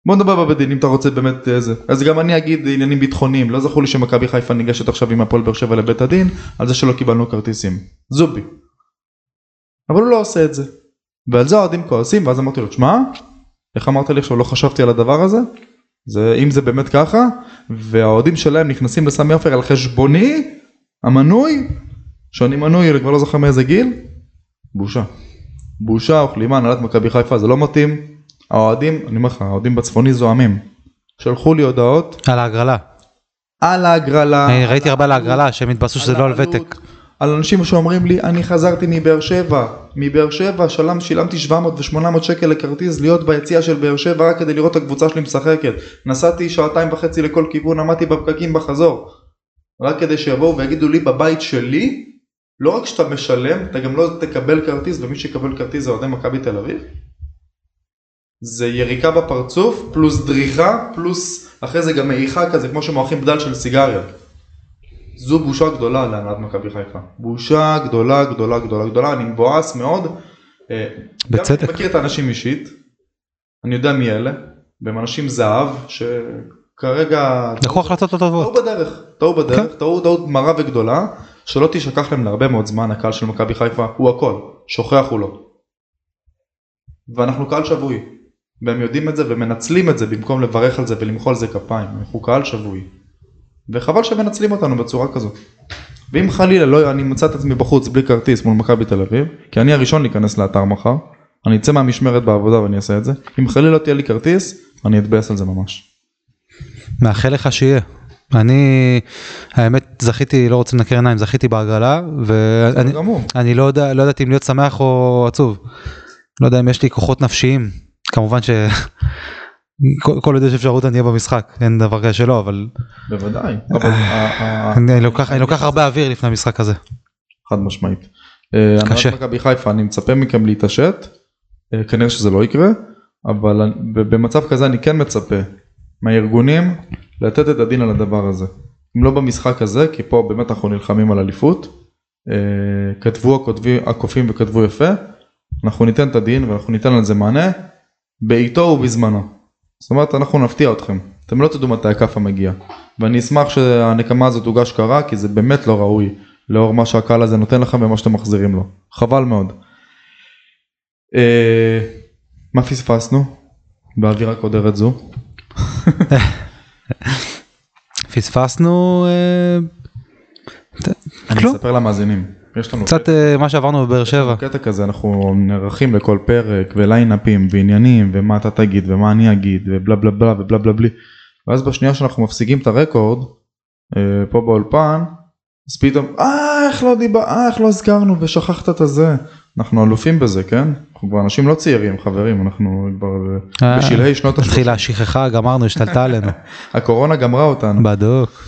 בוא נדבר בבית דין אם אתה רוצה באמת איזה. אז גם אני אגיד עניינים ביטחוניים, לא זכור לי שמכבי חיפה ניגשת עכשיו עם הפועל באר שבע לבית הדין, על זה שלא קיבלנו כרטיסים. זובי. אבל הוא לא עושה את זה. ועל זה האוהדים כועסים, ואז אמרתי לו, תשמע, איך אמרת לי עכשיו לא חשבתי על הדבר הזה? זה אם זה באמת ככה, והאוהדים שלהם נכנסים לסמי עופר על חשבוני, המנוי, שאני מנוי, אני כבר לא זוכר מאיזה גיל, בושה. בושה, וכלימה, הנהלת מכבי חיפה, זה לא מתאים. האוהדים, אני אומר לך, האוהדים בצפוני זועמים. שלחו לי הודעות על ההגרלה על ההגרלה. ראיתי הרבה על ההגרלה שהם התבאסו שזה לא על ותק על אנשים שאומרים לי, אני חזרתי מבאר שבע, מבאר שבע שלם, שילמתי 700 ו-800 שקל לכרטיס להיות ביציע של באר שבע רק כדי לראות את הקבוצה שלי משחקת. נסעתי שעתיים וחצי לכל כיוון, עמדתי בפקקים בחזור. רק כדי שיבואו ויגידו לי בבית שלי, לא רק שאתה משלם, אתה גם לא תקבל כרטיס, ומי שיקבל כרטיס זה אוהדי מכבי תל אביב. זה יריקה בפרצוף, פלוס דריכה, פלוס אחרי זה גם מעיכה כזה, כמו שמועכים בדל של סיגריה. זו בושה גדולה להנהלת מכבי חיפה. בושה גדולה גדולה גדולה גדולה, אני מבואס מאוד. אה, בצדק. אני מכיר את האנשים אישית, אני יודע מי אלה, והם אנשים זהב, כרגע... לקחו החלטות לא טעו. בדרך, טעו בדרך, כן. טעו טעות מרה וגדולה, שלא תשכח להם להרבה מאוד זמן, הקהל של מכבי חיפה הוא הכל, שוכח הוא לא. ואנחנו קהל שבוי, והם יודעים את זה ומנצלים את זה במקום לברך על זה ולמחוא על זה כפיים, אנחנו קהל שבוי. וחבל שמנצלים אותנו בצורה כזו. ואם חלילה לא, אני מצא את עצמי בחוץ בלי כרטיס מול מכבי תל אביב, כי אני הראשון להיכנס לאתר מחר, אני אצא מהמשמרת בעבודה ואני אעשה את זה, אם חלילה לא תהיה לי כרטיס, אני אתבאס על זה ממש. מאחל לך שיהיה. אני, האמת, זכיתי, לא רוצה לנקר עיניים, זכיתי בהגרלה, ואני. אני לא יודע, לא ידעתי אם להיות שמח או עצוב. לא יודע אם יש לי כוחות נפשיים. כמובן ש... כל עוד יש אפשרות אני אהיה במשחק, אין דבר כזה שלא, אבל בוודאי. אבל ה- ה- אני אני לוקח אני הרבה אוויר לפני המשחק הזה. חד משמעית. אה, קשה. הנהלת מכבי חיפה אני מצפה מכם להתעשת, אה, כנראה שזה לא יקרה, אבל אני- במצב כזה אני כן מצפה מהארגונים לתת את הדין על הדבר הזה. אם לא במשחק הזה, כי פה באמת אנחנו נלחמים על אליפות, אה, כתבו הקופים וכתבו יפה, אנחנו ניתן את הדין ואנחנו ניתן על זה מענה, בעיתו ובזמנו. זאת אומרת אנחנו נפתיע אתכם, אתם לא תדעו מתי הכאפה מגיע. ואני אשמח שהנקמה הזאת תוגש קרה כי זה באמת לא ראוי לאור מה שהקהל הזה נותן לכם ומה שאתם מחזירים לו. חבל מאוד. אה, מה פספסנו באווירה קודרת זו? פספסנו אה, אני. אספר למאזינים. יש לנו קצת אה, מה שעברנו בבאר שבע. קטע כזה אנחנו נערכים לכל פרק וליינאפים ועניינים ומה אתה תגיד ומה אני אגיד ובלה בלה בלה ובלה בלה בלי ואז בשנייה שאנחנו מפסיקים את הרקורד אה, פה באולפן אז פתאום אה איך לא דיבר אה איך לא הזכרנו ושכחת את הזה אנחנו אלופים בזה כן אנחנו כבר אנשים לא צעירים חברים אנחנו כבר אה, בשלהי שנות ה-30 התחילה השכחה גמרנו השתלטה עלינו. הקורונה גמרה אותנו. בדוק.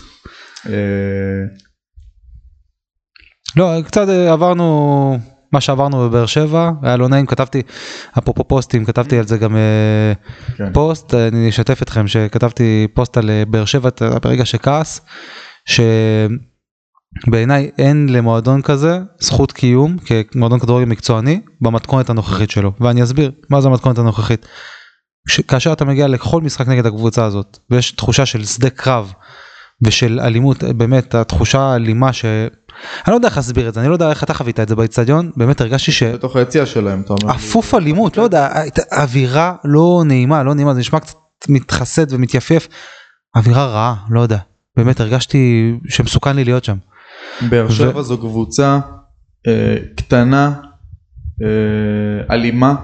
לא, קצת אה, עברנו מה שעברנו בבאר שבע היה לא נעים כתבתי אפרופו פוסטים כתבתי על זה גם אה, כן. פוסט אני אשתף אתכם שכתבתי פוסט על אה, באר שבע ברגע שכעס שבעיניי אין למועדון כזה זכות קיום כמועדון כדורגל מקצועני במתכונת הנוכחית שלו ואני אסביר מה זה המתכונת הנוכחית. כש- כאשר אתה מגיע לכל משחק נגד הקבוצה הזאת ויש תחושה של שדה קרב ושל אלימות באמת התחושה האלימה ש... אני לא יודע איך להסביר את זה אני לא יודע איך אתה חווית את זה באיצטדיון באמת הרגשתי ש... בתוך היציע שלהם אתה אומר. אפוף אלימות, לא יודע, אווירה לא נעימה, לא נעימה, זה נשמע קצת מתחסד ומתייפף, אווירה רעה, לא יודע, באמת הרגשתי שמסוכן לי להיות שם. באר ו- שבע זו קבוצה אה, קטנה, אה, אלימה,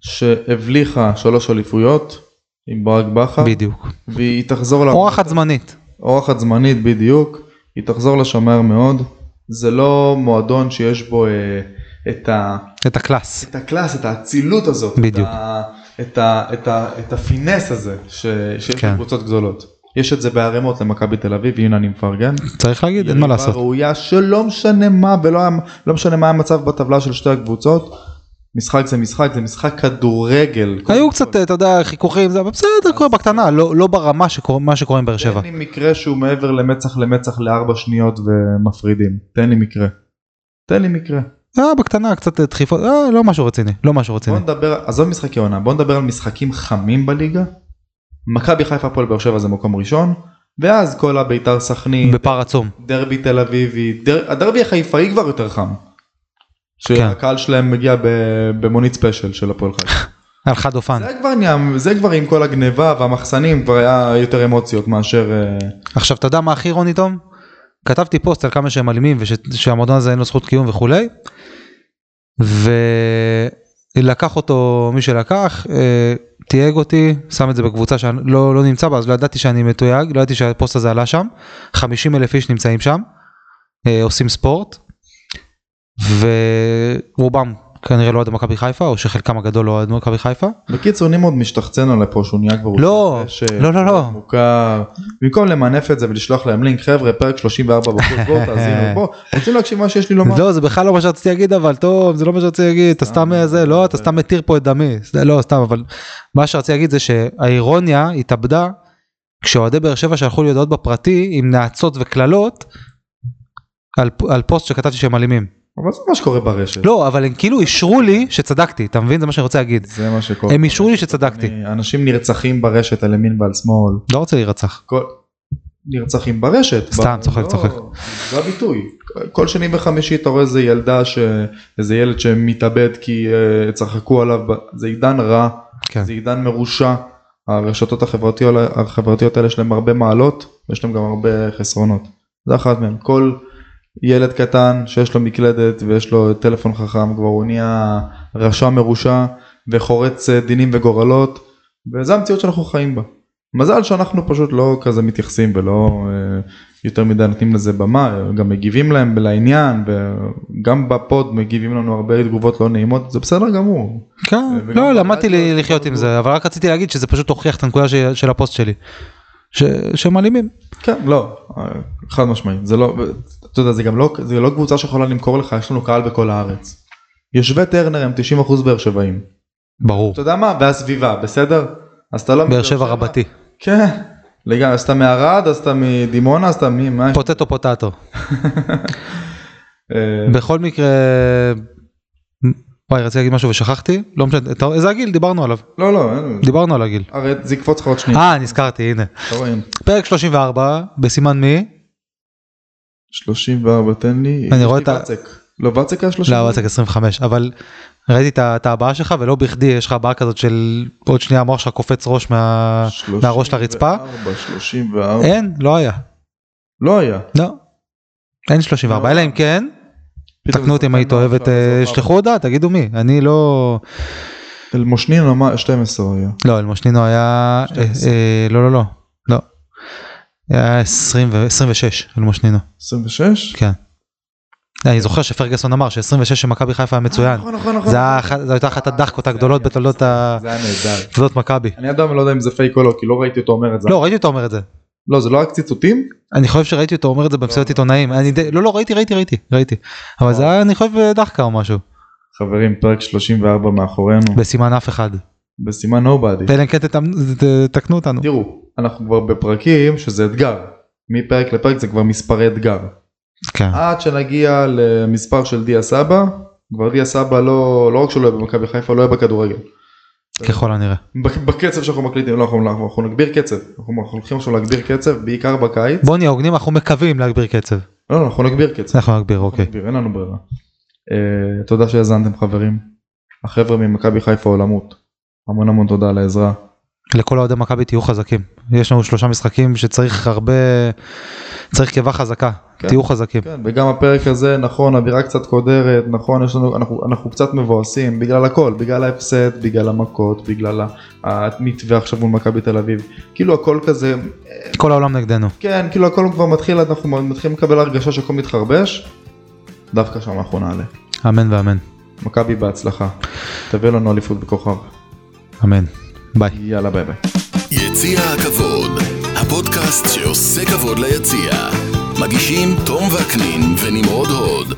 שהבליחה שלוש אליפויות עם ברק בכר, בדיוק. והיא תחזור. אורחת זמנית. אורחת זמנית בדיוק, היא תחזור לשם מהר מאוד. זה לא מועדון שיש בו אה, את, ה, את הקלאס. את הקלאס, את האצילות הזאת, בדיוק. את, ה, את, ה, את, ה, את ה finesse הזה ש, שיש כן. בקבוצות גדולות. יש את זה בערימות למכבי תל אביב, הנה אני מפרגן. צריך להגיד, אין מה לעשות. ראויה שלא משנה מה ולא לא משנה מה המצב בטבלה של שתי הקבוצות. משחק זה משחק זה משחק כדורגל. היו קצת. אתה יודע, חיכוכים, זה אבל בסדר, קורה בקטנה, לא לא ברמה שקורה- מה שקורה עם באר שבע. תן לי מקרה שהוא מעבר למצח למצח לארבע שניות ומפרידים. תן לי מקרה. תן לי מקרה. אה, בקטנה, קצת דחיפות, אה, לא משהו רציני, לא משהו רציני. בוא נדבר, עזוב משחקי עונה, בוא נדבר על משחקים חמים בליגה. מכבי חיפה הפועל באר שבע זה מקום ראשון. ואז כל הביתר סכנין, בפער עצום. דרבי תל אביבי, דר... הדרבי החיפאי כבר יותר חם. כן. שהקהל שלהם מגיע. במונית ספיישל של הפועל חיפה. על חד אופן. זה כבר נהיה, זה כבר עם כל הגניבה והמחסנים כבר היה יותר אמוציות מאשר... אה, עכשיו אתה יודע מה הכי אירוני תום? כתבתי פוסט על כמה שהם אלימים ושהמועדון הזה אין לו זכות קיום וכולי. ולקח אותו מי שלקח, אה, תייג אותי, שם את זה בקבוצה שאני לא, לא נמצא בה אז לא ידעתי שאני מתויג, לא ידעתי שהפוסט הזה עלה שם. 50 אלף איש נמצאים שם, אה, עושים ספורט. ורובם כנראה לא אוהדי מכבי חיפה או שחלקם הגדול לא אוהד מכבי חיפה. בקיצור נמרוד משתחצן עליי פה שהוא נהיה כבר... לא, ש... לא, לא, לא. מוכר. במקום למנף את זה ולשלוח להם לינק חבר'ה פרק 34 בחוץ בואו תאזינו בוא רוצים להקשיב מה שיש לי לומר. לא זה בכלל לא מה שרציתי להגיד אבל טוב זה לא מה שרציתי להגיד אתה סתם אה, זה לא אתה אה. סתם מתיר פה את דמי לא סתם אבל מה שרציתי להגיד זה שהאירוניה התאבדה כשאוהדי באר שבע שלחו לי הודעות בפרטי עם נאצות וקללות על, על פוסט שכתבתי שהם אלימים אבל זה מה שקורה ברשת. לא, אבל הם כאילו אישרו לי שצדקתי, אתה מבין? זה מה שאני רוצה להגיד. זה מה שקורה. הם אישרו לי שצדקתי. אנשים נרצחים ברשת על ימין ועל שמאל. לא רוצה להירצח. כל... נרצחים ברשת. סתם, צוחק, לא, צוחק. זה הביטוי. כל שני וחמישי אתה רואה איזה ילדה, ש... איזה ילד שמתאבד כי uh, צחקו עליו, זה עידן רע, כן. זה עידן מרושע. הרשתות החברתיות, החברתיות האלה יש להם הרבה מעלות, ויש להם גם הרבה חסרונות. זה אחת מהם. כל ילד קטן שיש לו מקלדת ויש לו טלפון חכם, כבר הוא נהיה רשע מרושע וחורץ אה, דינים וגורלות, וזה המציאות שאנחנו חיים בה. מזל שאנחנו פשוט לא כזה מתייחסים ולא אה, יותר מדי נותנים לזה במה, גם מגיבים להם לעניין, וגם בפוד מגיבים לנו הרבה תגובות לא נעימות, זה בסדר גמור. כן, וגם לא, למדתי לי לחיות עם זה, אבל רק רציתי להגיד שזה פשוט הוכיח את הנקודה של- הפוסט שלי. ש- שהם אלימים. כן, לא, חד משמעית, זה לא, אתה יודע, זה גם לא, זה לא קבוצה שיכולה למכור לך, יש לנו קהל בכל הארץ. יושבי טרנר הם 90% באר שבעים. ברור. אתה יודע מה? והסביבה, בסדר? אז אתה לא... באר שבע רבתי. כן, לגמרי, אז אתה מערד, אז אתה מדימונה, אז אתה מי, מה יש? פוטטו פוטטו. אה, בכל מקרה, וואי רציתי להגיד משהו ושכחתי, לא משנה, איזה הגיל? דיברנו עליו. לא, לא, אין- דיברנו על הגיל. הרי זה יקפוץ לך עוד שנייה. אה, נזכרתי, הנה. הנה. פרק 34, בסימן מי? 34 תן לי. אני רואה את ה- ואצק. לא ואצק היה 34? לא, וואטסאק 25, אבל ראיתי את ההבעה שלך ולא בכדי יש לך הבעה כזאת של עוד שנייה המוח שלך קופץ ראש מה- מהראש לרצפה. 34, 34. אין, לא היה. לא היה. לא. אין 34, אלא אם כן, תקנו אותי אם היית שחקן אוהב את, עכשיו, אה, זה שלחו הודעה, תגידו מי, אני לא... אלמושנין או מה? 12 היה. לא, אלמושנינו היה... 12. אה, אה, לא, לא, לא. לא. היה 20 ו- 26, אלמושנינו. 26? כן. אני זוכר שפרגסון אמר ש-26 של מכבי חיפה היה מצוין. נכון, נכון, נכון. אחת- זו הייתה אחת הדחקות הגדולות בתולדות ה- זה היה נהדר. תולדות מכבי. אני עדיין לא יודע אם זה פייק או לא, כי לא ראיתי אותו אומר את זה. לא, ראיתי אותו אומר את זה. לא, זה לא רק ציטוטים? אני חושב שראיתי אותו אומר את זה במסיבת לא. עיתונאים. אני די- לא, לא, ראיתי, ראיתי, ראיתי, ראיתי. אבל זה היה, אני חושב, דחקה או משהו. חברים, פרק 34 מאחורינו, בסימן אף אחד. בסימן nobody. אלא אם כן תתאמ- ת- תתקנו אותנו. תראו, אנחנו כבר בפרקים שזה אתגר. מפרק לפרק זה כבר מספרי אתגר. כן. עד שנגיע למספר של דיה סבא, כבר דיה סבא לא, לא רק שלא יהיה במכבי חיפה, לא יהיה בכדורגל. ככל הנראה. בק- בקצב שאנחנו מקליטים, לא, אנחנו, אנחנו, נגביר קצב. אנחנו, הולכים עכשיו להגביר קצב, בעיקר בקיץ. בוא נהיה הוגנים, אנחנו מקווים להגביר קצב. לא, לא, אנחנו נגביר קצב. אנחנו נגביר, אוקיי. נגביר, אין לנו ברירה. Uh, תודה שהאזנתם חברים. החבר'ה ממכבי חיפה עולמות. המון המון תודה על העזרה. לכל אוהדי מכבי תהיו חזקים. יש לנו שלושה משחקים שצריך הרבה, צריך קיבה חזקה. כן. תהיו חזקים. כן, וגם הפרק הזה, נכון, אווירה קצת קודרת, נכון, יש לנו, אנחנו, אנחנו קצת מבואסים, בגלל הכל, בגלל ההפסד, בגלל המכות, בגלל המתווה עכשיו מול מכבי תל אביב. כאילו הכל כזה, כל העולם נגדנו. כן, כאילו הכל כבר מתחיל, אנחנו מתחילים לקבל הרגשה שהכל מתחרבש, דווקא שם אנחנו נעלה. אמן ואמן. מכבי בהצלחה. תביא לנו אליפות וכוכב. אמן. ביי. יאללה ביי ביי. יציע הכבוד, הפודקאסט שעושה כבוד ליציע. מגישים תום וקנין ונמרוד הוד.